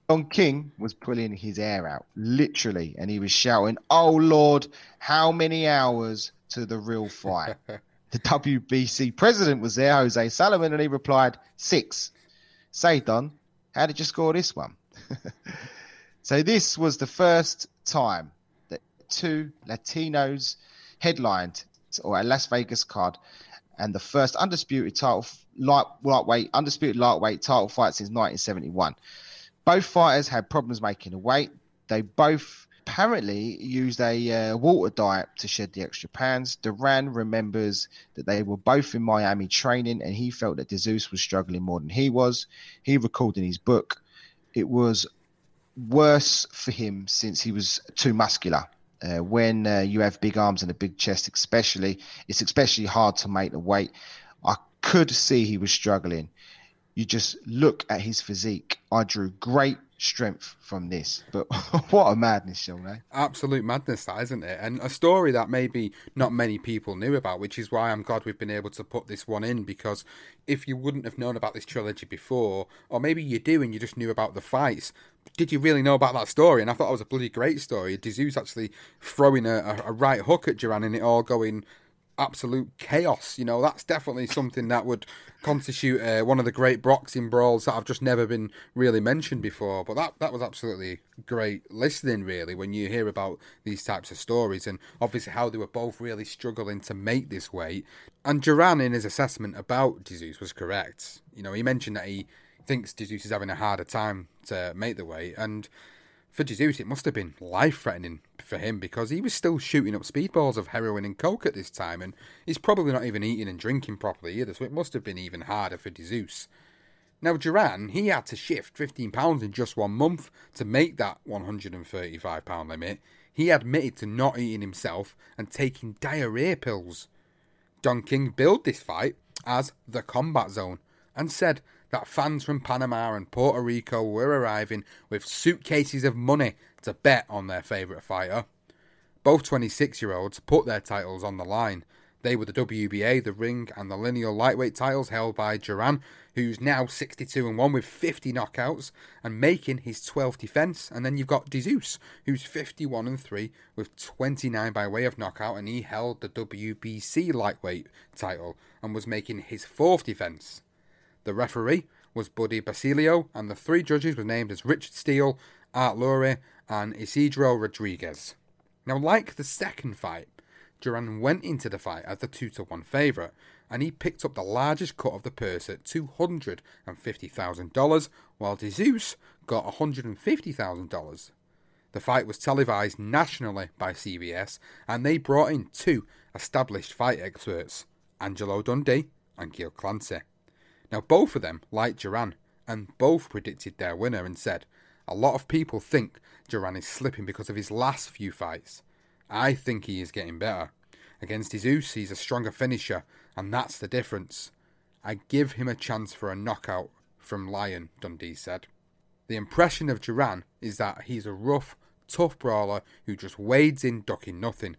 Don King was pulling his hair out, literally, and he was shouting, Oh Lord, how many hours to the real fight? (laughs) the WBC president was there, Jose Salomon, and he replied, Six. Say, Don, how did you score this one? (laughs) so, this was the first time that two Latinos headlined or a Las Vegas card and the first undisputed title light, lightweight undisputed lightweight title fight since 1971. Both fighters had problems making the weight. They both apparently used a uh, water diet to shed the extra pounds. Duran remembers that they were both in Miami training, and he felt that De Jesus was struggling more than he was. He recalled in his book, it was worse for him since he was too muscular. Uh, when uh, you have big arms and a big chest, especially, it's especially hard to make the weight. I could see he was struggling. You just look at his physique. I drew great strength from this. But (laughs) what a madness, Sean, eh? Absolute madness, that, isn't it? And a story that maybe not many people knew about, which is why I'm glad we've been able to put this one in, because if you wouldn't have known about this trilogy before, or maybe you do and you just knew about the fights, did you really know about that story? And I thought it was a bloody great story. De Jesus actually throwing a, a, a right hook at Duran and it all going absolute chaos. You know, that's definitely something that would constitute uh, one of the great boxing brawls that I've just never been really mentioned before. But that that was absolutely great listening, really, when you hear about these types of stories and obviously how they were both really struggling to make this weight. And Duran, in his assessment about De Jesus, was correct. You know, he mentioned that he thinks De Jesus is having a harder time to make the weight and for Jesus, it must have been life threatening for him because he was still shooting up speedballs of heroin and coke at this time, and he's probably not even eating and drinking properly either, so it must have been even harder for Jesus. Now, Duran, he had to shift 15 pounds in just one month to make that 135 pound limit. He admitted to not eating himself and taking diarrhea pills. Don King billed this fight as the combat zone and said that fans from Panama and Puerto Rico were arriving with suitcases of money to bet on their favourite fighter. Both 26 year olds put their titles on the line. They were the WBA, the Ring, and the Lineal Lightweight titles held by Duran, who's now 62 and 1 with 50 knockouts and making his 12th defence. And then you've got De Jesus, who's 51 and 3 with 29 by way of knockout, and he held the WBC Lightweight title and was making his fourth defence. The referee was Buddy Basilio, and the three judges were named as Richard Steele, Art Lurie, and Isidro Rodriguez. Now, like the second fight, Duran went into the fight as the 2 to 1 favourite, and he picked up the largest cut of the purse at $250,000, while De Jesus got $150,000. The fight was televised nationally by CBS, and they brought in two established fight experts, Angelo Dundee and Gil Clancy. Now, both of them liked Duran, and both predicted their winner and said, A lot of people think Duran is slipping because of his last few fights. I think he is getting better. Against De Jesus, he's a stronger finisher, and that's the difference. I give him a chance for a knockout from Lion, Dundee said. The impression of Duran is that he's a rough, tough brawler who just wades in ducking nothing.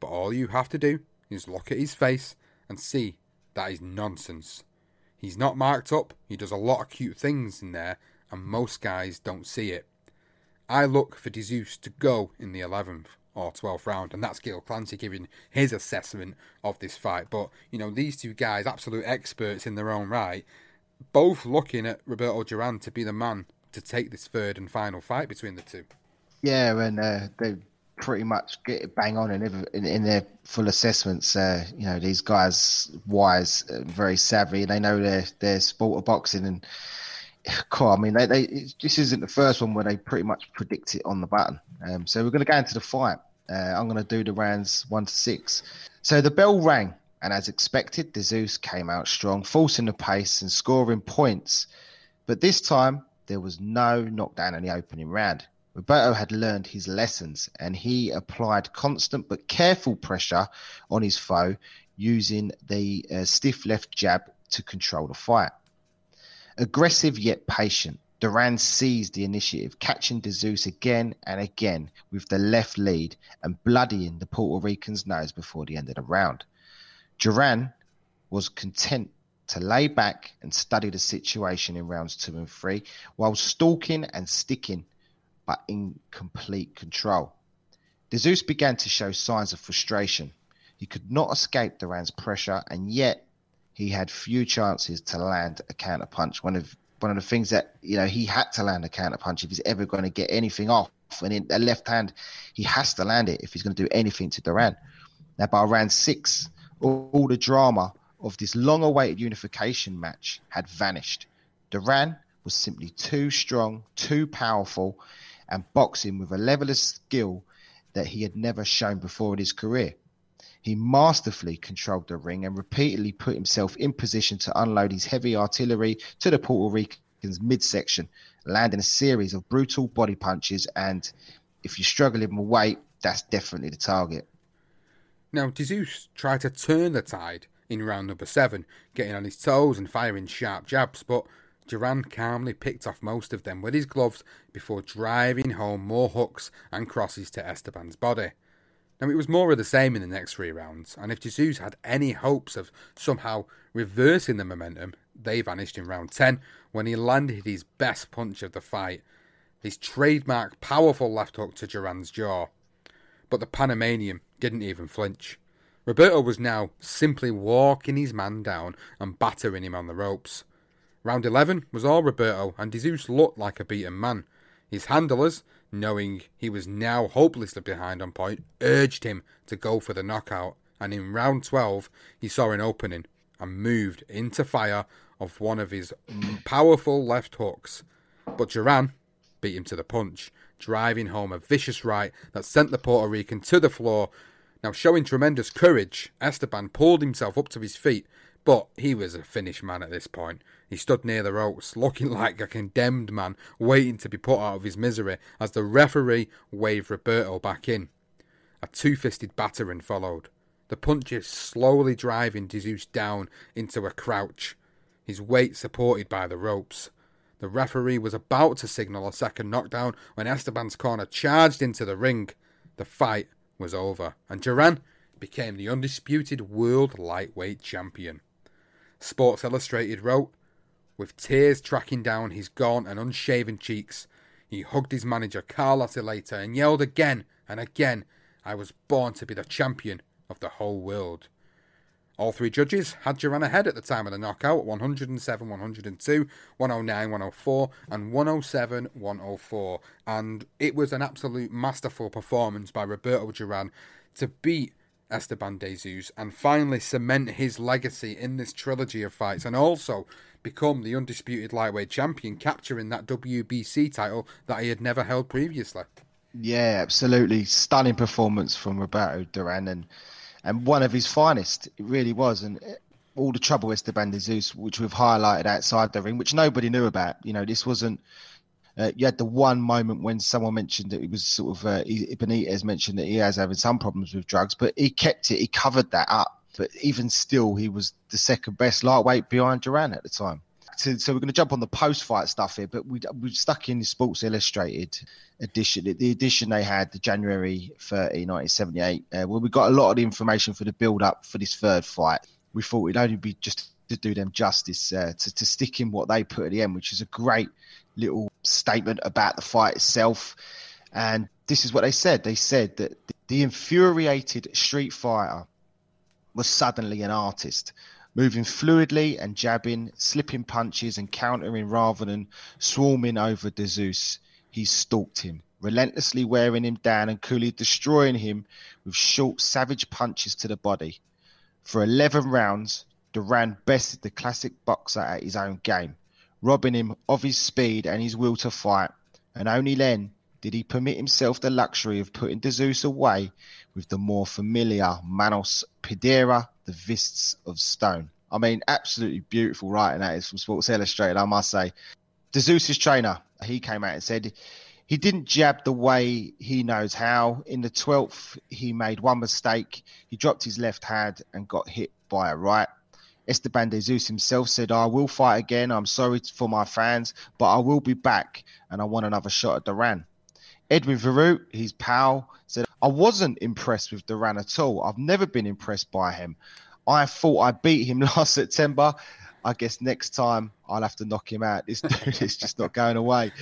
But all you have to do is look at his face and see that is nonsense. He's not marked up, he does a lot of cute things in there, and most guys don't see it. I look for De Jesus to go in the 11th or 12th round, and that's Gil Clancy giving his assessment of this fight. But, you know, these two guys, absolute experts in their own right, both looking at Roberto Duran to be the man to take this third and final fight between the two. Yeah, and uh, they pretty much get it bang on in, in, in their full assessments. Uh, you know, these guys wise, uh, very savvy. They know their their sport of boxing, and (sighs) cool. I mean, they, they this isn't the first one where they pretty much predict it on the button. Um, so we're going to go into the fight. Uh, I'm going to do the rounds one to six. So the bell rang, and as expected, De Jesus came out strong, forcing the pace and scoring points. But this time, there was no knockdown in the opening round. Roberto had learned his lessons and he applied constant but careful pressure on his foe using the uh, stiff left jab to control the fight. Aggressive yet patient, Duran seized the initiative, catching De Jesus again and again with the left lead and bloodying the Puerto Rican's nose before the end of the round. Duran was content to lay back and study the situation in rounds two and three while stalking and sticking but in complete control. De Jesus began to show signs of frustration. He could not escape Duran's pressure, and yet he had few chances to land a counter punch. One of one of the things that you know he had to land a counter punch if he's ever going to get anything off. And in the left hand, he has to land it if he's going to do anything to Duran. Now, by round six, all, all the drama of this long-awaited unification match had vanished. Duran was simply too strong, too powerful, and boxing with a level of skill that he had never shown before in his career. He masterfully controlled the ring and repeatedly put himself in position to unload his heavy artillery to the Puerto Ricans' midsection, landing a series of brutal body punches. And if you're struggling with weight, that's definitely the target. Now, De Jesus tried to turn the tide in round number seven, getting on his toes and firing sharp jabs, but Duran calmly picked off most of them with his gloves before driving home more hooks and crosses to Esteban's body. Now, it was more of the same in the next three rounds, and if Jesus had any hopes of somehow reversing the momentum, they vanished in round 10 when he landed his best punch of the fight, his trademark powerful left hook to Duran's jaw. But the Panamanian didn't even flinch. Roberto was now simply walking his man down and battering him on the ropes. Round 11 was all Roberto, and Jesus looked like a beaten man. His handlers, knowing he was now hopelessly behind on point, urged him to go for the knockout, and in round 12 he saw an opening and moved into fire of one of his powerful left hooks. But Duran beat him to the punch, driving home a vicious right that sent the Puerto Rican to the floor. Now, showing tremendous courage, Esteban pulled himself up to his feet, but he was a finished man at this point. He stood near the ropes, (laughs) looking like a condemned man, waiting to be put out of his misery as the referee waved Roberto back in. A two fisted battering followed, the punches slowly driving Jesus down into a crouch, his weight supported by the ropes. The referee was about to signal a second knockdown when Esteban's corner charged into the ring. The fight was over, and Duran became the undisputed world lightweight champion. Sports Illustrated wrote, with tears tracking down his gaunt and unshaven cheeks, he hugged his manager Carlos Eleta and yelled again and again, I was born to be the champion of the whole world. All three judges had Duran ahead at the time of the knockout 107 102, 109 104, and 107 104. And it was an absolute masterful performance by Roberto Duran to beat Esteban de Jesus and finally cement his legacy in this trilogy of fights and also become the undisputed lightweight champion, capturing that WBC title that he had never held previously. Yeah, absolutely stunning performance from Roberto Duran and and one of his finest. It really was, and all the trouble Esteban de Jesus, which we've highlighted outside the ring, which nobody knew about. You know, this wasn't. Uh, you had the one moment when someone mentioned that it was sort of uh, Benitez mentioned that he has having some problems with drugs, but he kept it. He covered that up. But even still, he was the second best lightweight behind Duran at the time. So, so we're going to jump on the post-fight stuff here, but we we stuck in the Sports Illustrated edition, the edition they had, the January 30, 1978, uh, where we got a lot of the information for the build-up for this third fight. We thought it'd only be just to do them justice uh, to, to stick in what they put at the end, which is a great little statement about the fight itself. And this is what they said. They said that the infuriated street fighter was suddenly an artist, moving fluidly and jabbing, slipping punches and countering rather than swarming over Jesus. He stalked him, relentlessly wearing him down and coolly destroying him with short, savage punches to the body. For 11 rounds, Duran bested the classic boxer at his own game, robbing him of his speed and his will to fight, and only then did he permit himself the luxury of putting Jesus away with the more familiar Manos Piedra, the Fists of Stone. I mean, absolutely beautiful writing that is from Sports Illustrated, I must say. Jesus' trainer, he came out and said he didn't jab the way he knows how. In the 12th, he made one mistake. He dropped his left hand and got hit by a right. Esteban de Jesus himself said, I will fight again. I'm sorry for my fans, but I will be back and I want another shot at Duran. Edwin Viruet, his pal, said, I wasn't impressed with Duran at all. I've never been impressed by him. I thought I beat him (laughs) last September. I guess next time I'll have to knock him out. This (laughs) dude is just not going away.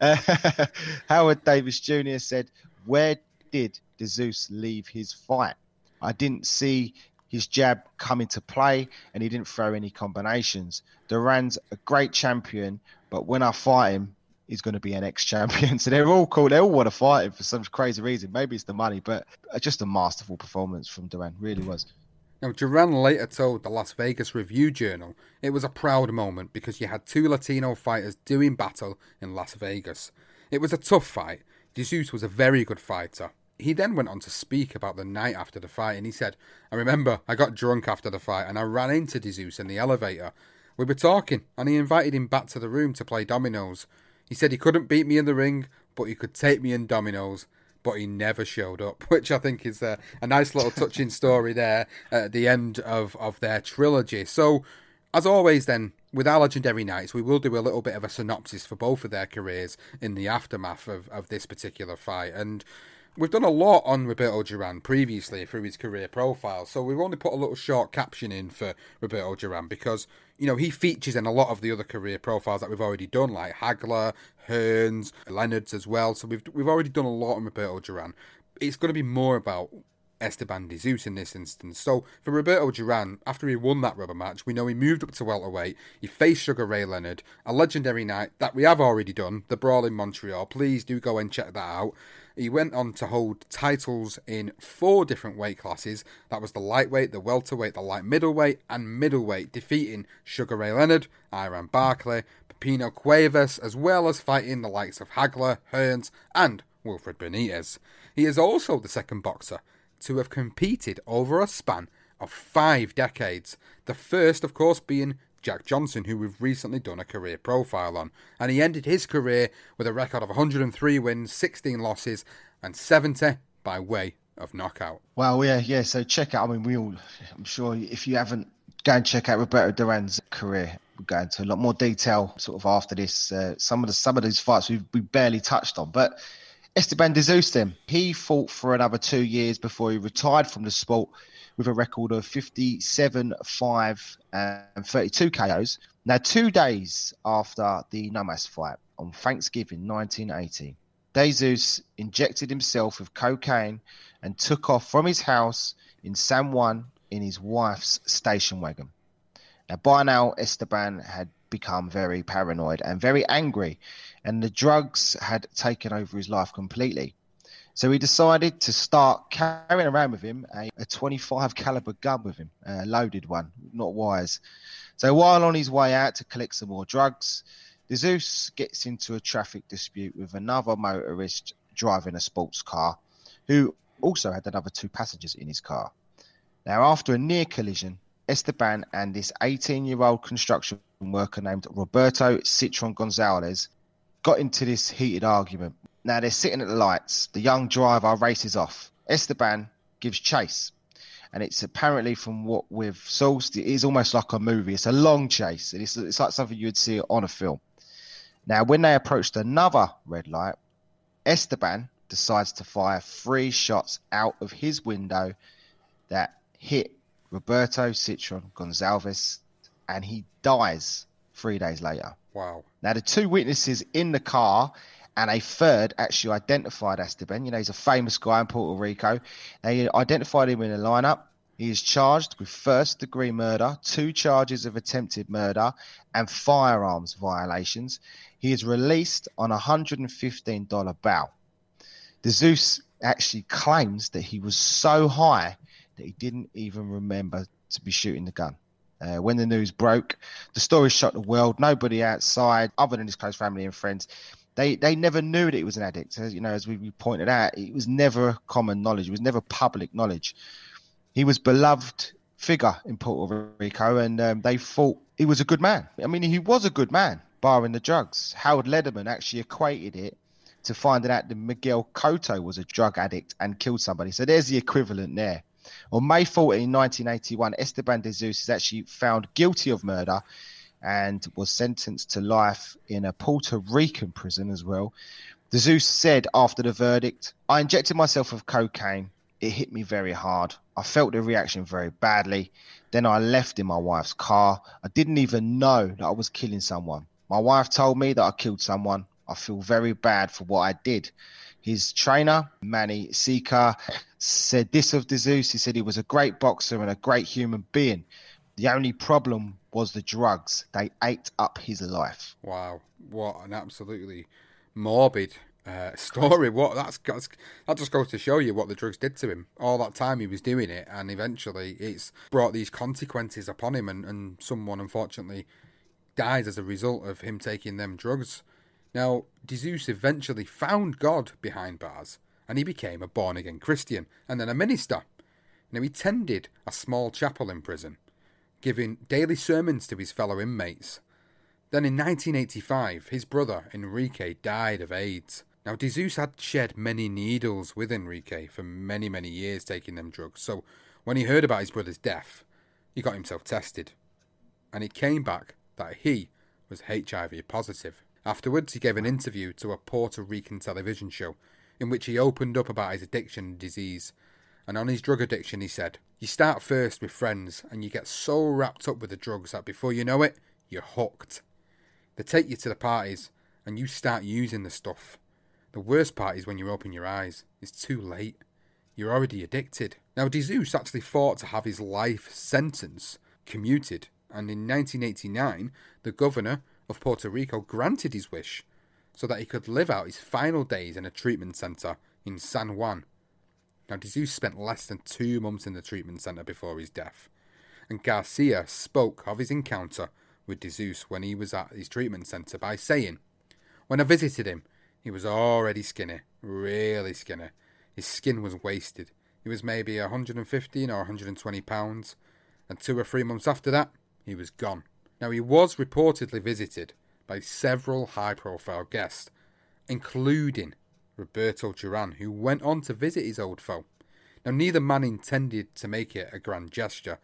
Uh, (laughs) Howard Davis Jr. said, Where did Jesus leave his fight? I didn't see his jab come into play and he didn't throw any combinations. Duran's a great champion, but when I fight him, he's going to be an ex-champion. (laughs) So they're all cool. They all want to fight him for some crazy reason. Maybe it's the money, but uh, just a masterful performance from Duran. Really was. Now, Duran later told the Las Vegas Review Journal it was a proud moment because you had two Latino fighters doing battle in Las Vegas. It was a tough fight. Jesus was a very good fighter. He then went on to speak about the night after the fight and he said, I remember I got drunk after the fight and I ran into Jesus in the elevator. We were talking and he invited him back to the room to play dominoes. He said he couldn't beat me in the ring, but he could take me in dominoes. But he never showed up, (laughs) which I think is a, a nice little touching story there at the end of, of their trilogy. So, as always, then, with our legendary nights, we will do a little bit of a synopsis for both of their careers in the aftermath of, of this particular fight. And we've done a lot on Roberto Duran previously through his career profile, so we've only put a little short caption in for Roberto Duran because you know he features in a lot of the other career profiles that we've already done, like Hagler, Hearns, Leonard's as well. So we've we've already done a lot on Roberto Duran. It's going to be more about Esteban de Jesus in this instance. So for Roberto Duran, after he won that rubber match, we know he moved up to welterweight. He faced Sugar Ray Leonard, a legendary night that we have already done, the Brawl in Montreal. Please do go and check that out. He went on to hold titles in four different weight classes. That was the lightweight, the welterweight, the light middleweight, and middleweight, defeating Sugar Ray Leonard, Iran Barkley, Pepino Cuevas, as well as fighting the likes of Hagler, Hearns, and Wilfred Benitez. He is also the second boxer to have competed over a span of five decades. The first, of course, being Jack Johnson, who we've recently done a career profile on. And he ended his career with a record of 103 wins, 16 losses, and 70 by way of knockout. Well, yeah, yeah. So check out. I mean, we all. I'm sure if you haven't, go and check out Roberto Duran's career. We'll go into a lot more detail sort of after this. Uh, some of the some of these fights we we barely touched on, but Esteban de Jesus, then, he fought for another two years before he retired from the sport with a record of 57, 5, and 32 KOs. Now, two days after the Namas fight on Thanksgiving 1980, De Jesus injected himself with cocaine and took off from his house in San Juan in his wife's station wagon. Now, by now, Esteban had become very paranoid and very angry, and the drugs had taken over his life completely. So he decided to start carrying around with him a, a 25 caliber gun with him, a loaded one, not wise. So while on his way out to collect some more drugs, de Jesus gets into a traffic dispute with another motorist driving a sports car, who also had another two passengers in his car. Now, after a near collision, Esteban and this 18 year old construction worker named Roberto Citron Gonzalez got into this heated argument. Now they're sitting at the lights. The young driver races off. Esteban gives chase. And it's apparently from what we've sourced, it is almost like a movie. It's a long chase. And It's, it's like something you'd see on a film. Now, when they approached another red light, Esteban decides to fire three shots out of his window that hit Roberto Citron Gonzalez, and he dies three days later. Wow. Now, the two witnesses in the car and a third actually identified Esteban. You know, he's a famous guy in Puerto Rico. They identified him in a lineup. He is charged with first degree murder, two charges of attempted murder, and firearms violations. He is released on a $115 bail. De Jesus actually claims that he was so high that he didn't even remember to be shooting the gun. Uh, when the news broke, the story shocked the world. Nobody outside, other than his close family and friends, they they never knew that he was an addict. As, you know, as we pointed out, it was never common knowledge. It was never public knowledge. He was beloved figure in Puerto Rico, and um, they thought he was a good man. I mean, he was a good man, barring the drugs. Howard Lederman actually equated it to finding out that Miguel Cotto was a drug addict and killed somebody. So there's the equivalent there. On May 14, 1981, Esteban de Jesus is actually found guilty of murder and was sentenced to life in a Puerto Rican prison as well. De Jesus said after the verdict, I injected myself with cocaine. It hit me very hard. I felt the reaction very badly. Then I left in my wife's car. I didn't even know that I was killing someone. My wife told me that I killed someone. I feel very bad for what I did. His trainer, Manny Sika, said this of De Jesus. He said he was a great boxer and a great human being. The only problem was the drugs. They ate up his life. Wow, what an absolutely morbid uh, (laughs) story. What that's, that's that just goes to show you what the drugs did to him. All that time he was doing it, and eventually it's brought these consequences upon him, and, and someone unfortunately dies as a result of him taking them drugs. Now, De Jesus eventually found God behind bars, and he became a born again Christian and then a minister. Now, he tended a small chapel in prison, giving daily sermons to his fellow inmates. Then in 1985, his brother Enrique died of AIDS. Now, De Jesus had shed many needles with Enrique for many, many years taking them drugs, so when he heard about his brother's death, he got himself tested. And it came back that he was HIV positive. Afterwards, he gave an interview to a Puerto Rican television show in which he opened up about his addiction and disease. And on his drug addiction, he said, You start first with friends and you get so wrapped up with the drugs that before you know it, you're hooked. They take you to the parties and you start using the stuff. The worst part is when you open your eyes. It's too late. You're already addicted. Now, De Jesus actually fought to have his life sentence commuted, and in 1989, the governor of Puerto Rico granted his wish so that he could live out his final days in a treatment centre in San Juan. Now, De Jesus spent less than two months in the treatment centre before his death, and Garcia spoke of his encounter with De Jesus when he was at his treatment centre by saying, When I visited him, he was already skinny, really skinny. His skin was wasted. He was maybe 115 or 120 pounds, and two or three months after that, he was gone. Now, he was reportedly visited by several high profile guests, including Roberto Duran, who went on to visit his old foe. Now, neither man intended to make it a grand gesture.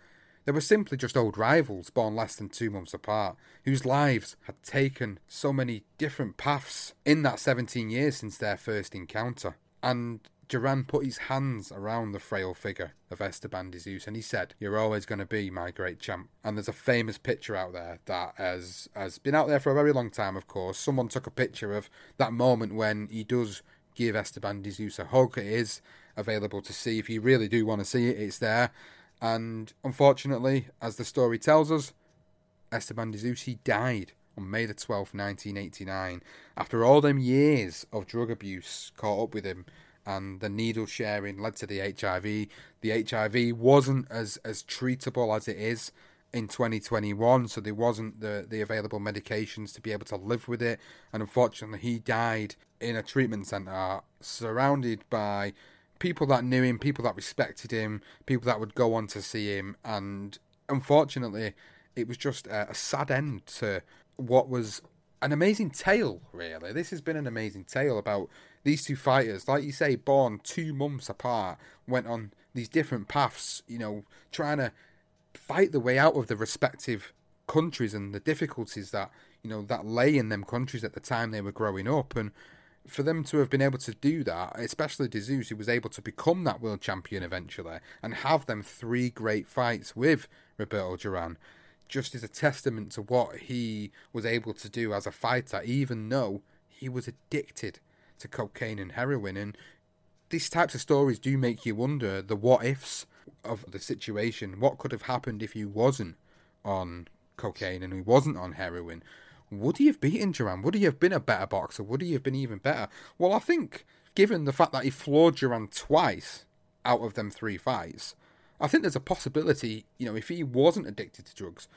They were simply just old rivals born less than two months apart, whose lives had taken so many different paths in that 17 years since their first encounter. And Duran put his hands around the frail figure of Esteban de Jesus and he said, You're always going to be my great champ. And there's a famous picture out there that has, has been out there for a very long time, of course. Someone took a picture of that moment when he does give Esteban de Jesus a hug. It is available to see if you really do want to see it, it's there. And unfortunately, as the story tells us, Esteban de Jesus, he died on May the 12th, 1989. After all them years of drug abuse caught up with him, and the needle sharing led to the HIV. The HIV wasn't as, as treatable as it is in 2021, so there wasn't the, the available medications to be able to live with it. And unfortunately, he died in a treatment centre surrounded by people that knew him, people that respected him, people that would go on to see him. And unfortunately, it was just a, a sad end to what was an amazing tale, really. This has been an amazing tale about these two fighters, like you say, born two months apart, went on these different paths, you know, trying to fight the way out of the respective countries and the difficulties that, you know, that lay in them countries at the time they were growing up. And for them to have been able to do that, especially De Jesus, who was able to become that world champion eventually and have them three great fights with Roberto Duran, just is a testament to what he was able to do as a fighter, even though he was addicted to cocaine and heroin. And these types of stories do make you wonder the what ifs of the situation. What could have happened if he wasn't on cocaine and he wasn't on heroin? Would he have beaten Duran? Would he have been a better boxer? Would he have been even better? Well, I think, given the fact that he floored Duran twice out of them three fights, I think there's a possibility, you know, if he wasn't addicted to drugs,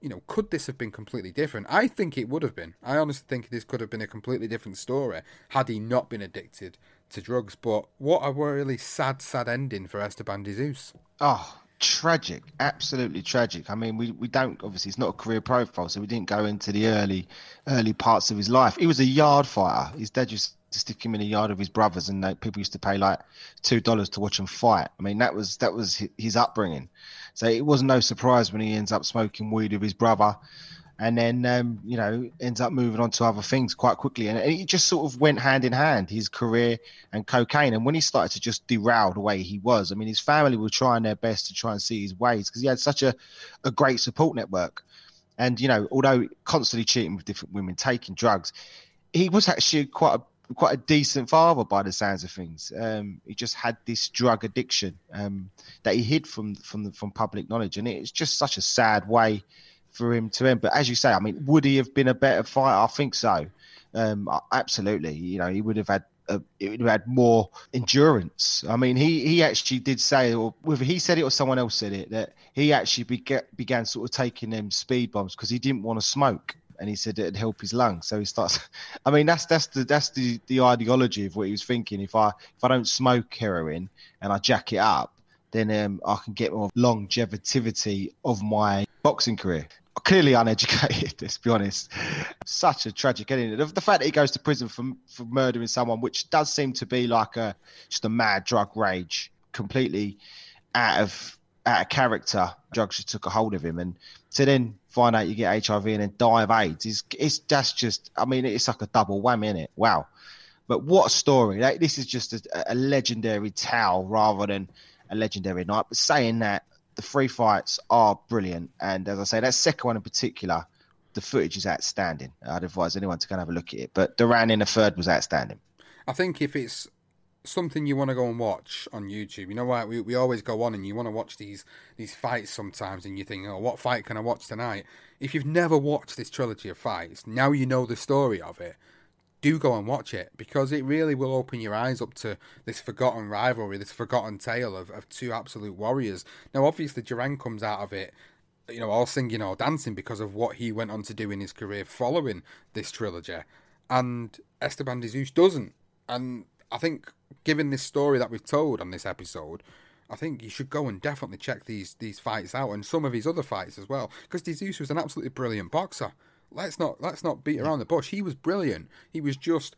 you know, could this have been completely different? I think it would have been. I honestly think this could have been a completely different story had he not been addicted to drugs. But what a really sad, sad ending for Esteban de Jesus. Oh, tragic, absolutely tragic. I mean, we, we don't obviously it's not a career profile, so we didn't go into the early early parts of his life. He was a yard fighter. His dad used to stick him in a yard of his brothers, and they, people used to pay like two dollars to watch him fight. I mean, that was that was his upbringing. So it was no surprise when he ends up smoking weed with his brother, and then um, you know ends up moving on to other things quite quickly. And it just sort of went hand in hand, his career and cocaine. And when he started to just derail the way he was, I mean, his family were trying their best to try and see his ways because he had such a, a great support network. And you know, although constantly cheating with different women, taking drugs, he was actually quite a quite a decent father by the sounds of things. Um, he just had this drug addiction um, that he hid from from the, from public knowledge, and it's just such a sad way for him to end. But as you say, I mean, would he have been a better fighter? I think so. Um, absolutely. You know, he would have had. He would have had more endurance. I mean, he, he actually did say, or whether he said it or someone else said it, that he actually began, began sort of taking them speed bumps because he didn't want to smoke and he said it'd help his lungs. So he starts. (laughs) I mean, that's that's the that's the the ideology of what he was thinking. If I if I don't smoke heroin and I jack it up, then um, I can get more longevity of my boxing career. Clearly uneducated, (laughs) let's be honest. Such a tragic ending. The, the fact that he goes to prison for for murdering someone, which does seem to be like a just a mad drug rage, completely out of out of character. Drugs just took a hold of him, and to then find out you get HIV and then die of AIDS. It's, it's that's just, I mean, it's like a double whammy, in it? Wow. But what a story. Like, this is just a, a legendary tale rather than a legendary night. But saying that, the three fights are brilliant. And as I say, that second one in particular, the footage is outstanding. I'd advise anyone to go and have a look at it. But Duran in the third was outstanding. I think if it's something you want to go and watch on YouTube, you know what? We, we always go on and you want to watch these these fights sometimes, and you think, oh, what fight can I watch tonight? If you've never watched this trilogy of fights, now you know the story of it. Do go and watch it because it really will open your eyes up to this forgotten rivalry, this forgotten tale of, of two absolute warriors. Now, obviously, Duran comes out of it you know, all singing or dancing because of what he went on to do in his career following this trilogy. And Esteban de Jesus doesn't. And I think, given this story that we've told on this episode, I think you should go and definitely check these these fights out and some of his other fights as well. Because de Jesus was an absolutely brilliant boxer. Let's not let's not beat hmm. around the bush. He was brilliant. He was just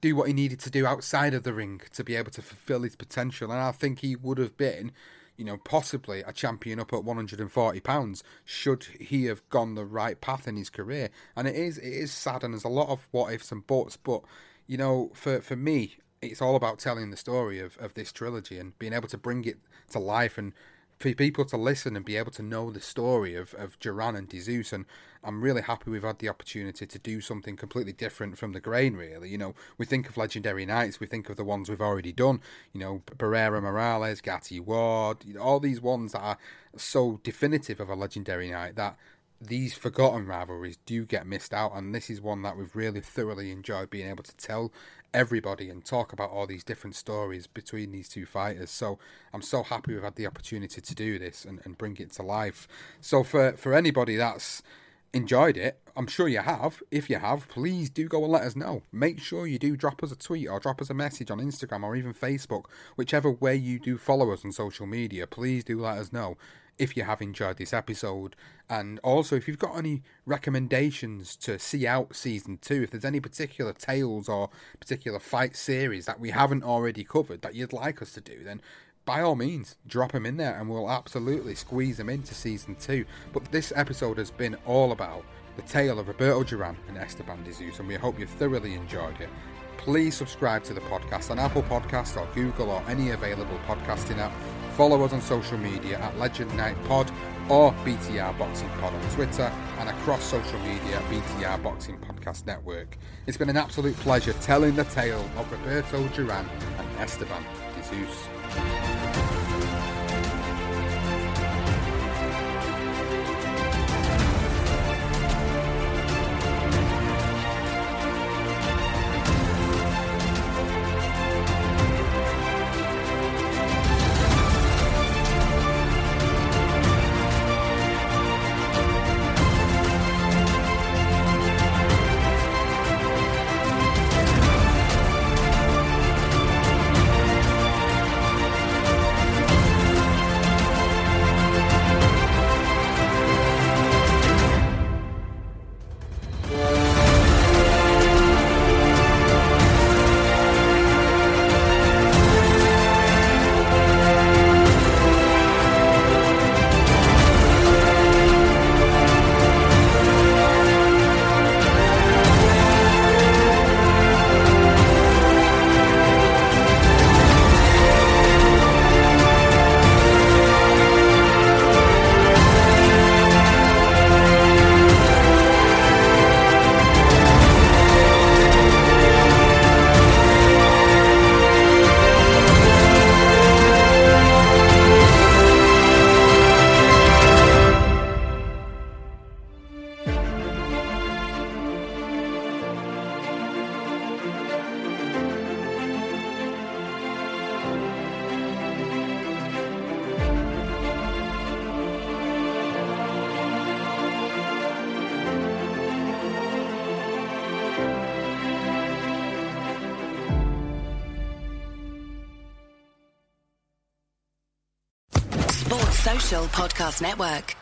do what he needed to do outside of the ring to be able to fulfill his potential. And I think he would have been you know, possibly a champion up at 140 pounds should he have gone the right path in his career. And it is it is sad, and there's a lot of what ifs and buts. But you know, for for me, it's all about telling the story of of this trilogy and being able to bring it to life and for people to listen and be able to know the story of, of Duran and de Jesus. And I'm really happy we've had the opportunity to do something completely different from the grain, really. You know, we think of Legendary Nights, we think of the ones we've already done, you know, Barrera Morales, Gatti Ward, you know, all these ones that are so definitive of a Legendary Night that these forgotten rivalries do get missed out, and this is one that we've really thoroughly enjoyed being able to tell everybody and talk about all these different stories between these two fighters. So I'm so happy we've had the opportunity to do this and, and bring it to life. So for for anybody that's enjoyed it, I'm sure you have. If you have, please do go and let us know. Make sure you do drop us a tweet or drop us a message on Instagram or even Facebook, whichever way you do follow us on social media. Please do let us know if you have enjoyed this episode. And also, if you've got any recommendations to see out season two, if there's any particular tales or particular fight series that we haven't already covered that you'd like us to do, then by all means, drop them in there and we'll absolutely squeeze them into season two. But this episode has been all about the tale of Roberto Duran and Esteban de Jesus, and we hope you've thoroughly enjoyed it. Please subscribe to the podcast on Apple Podcasts or Google or any available podcasting app Follow us on social media at Legend Night Pod or BTR Boxing Pod on Twitter and across social media BTR Boxing Podcast Network. It's been an absolute pleasure telling the tale of Roberto Duran and Esteban de Jesus. Network.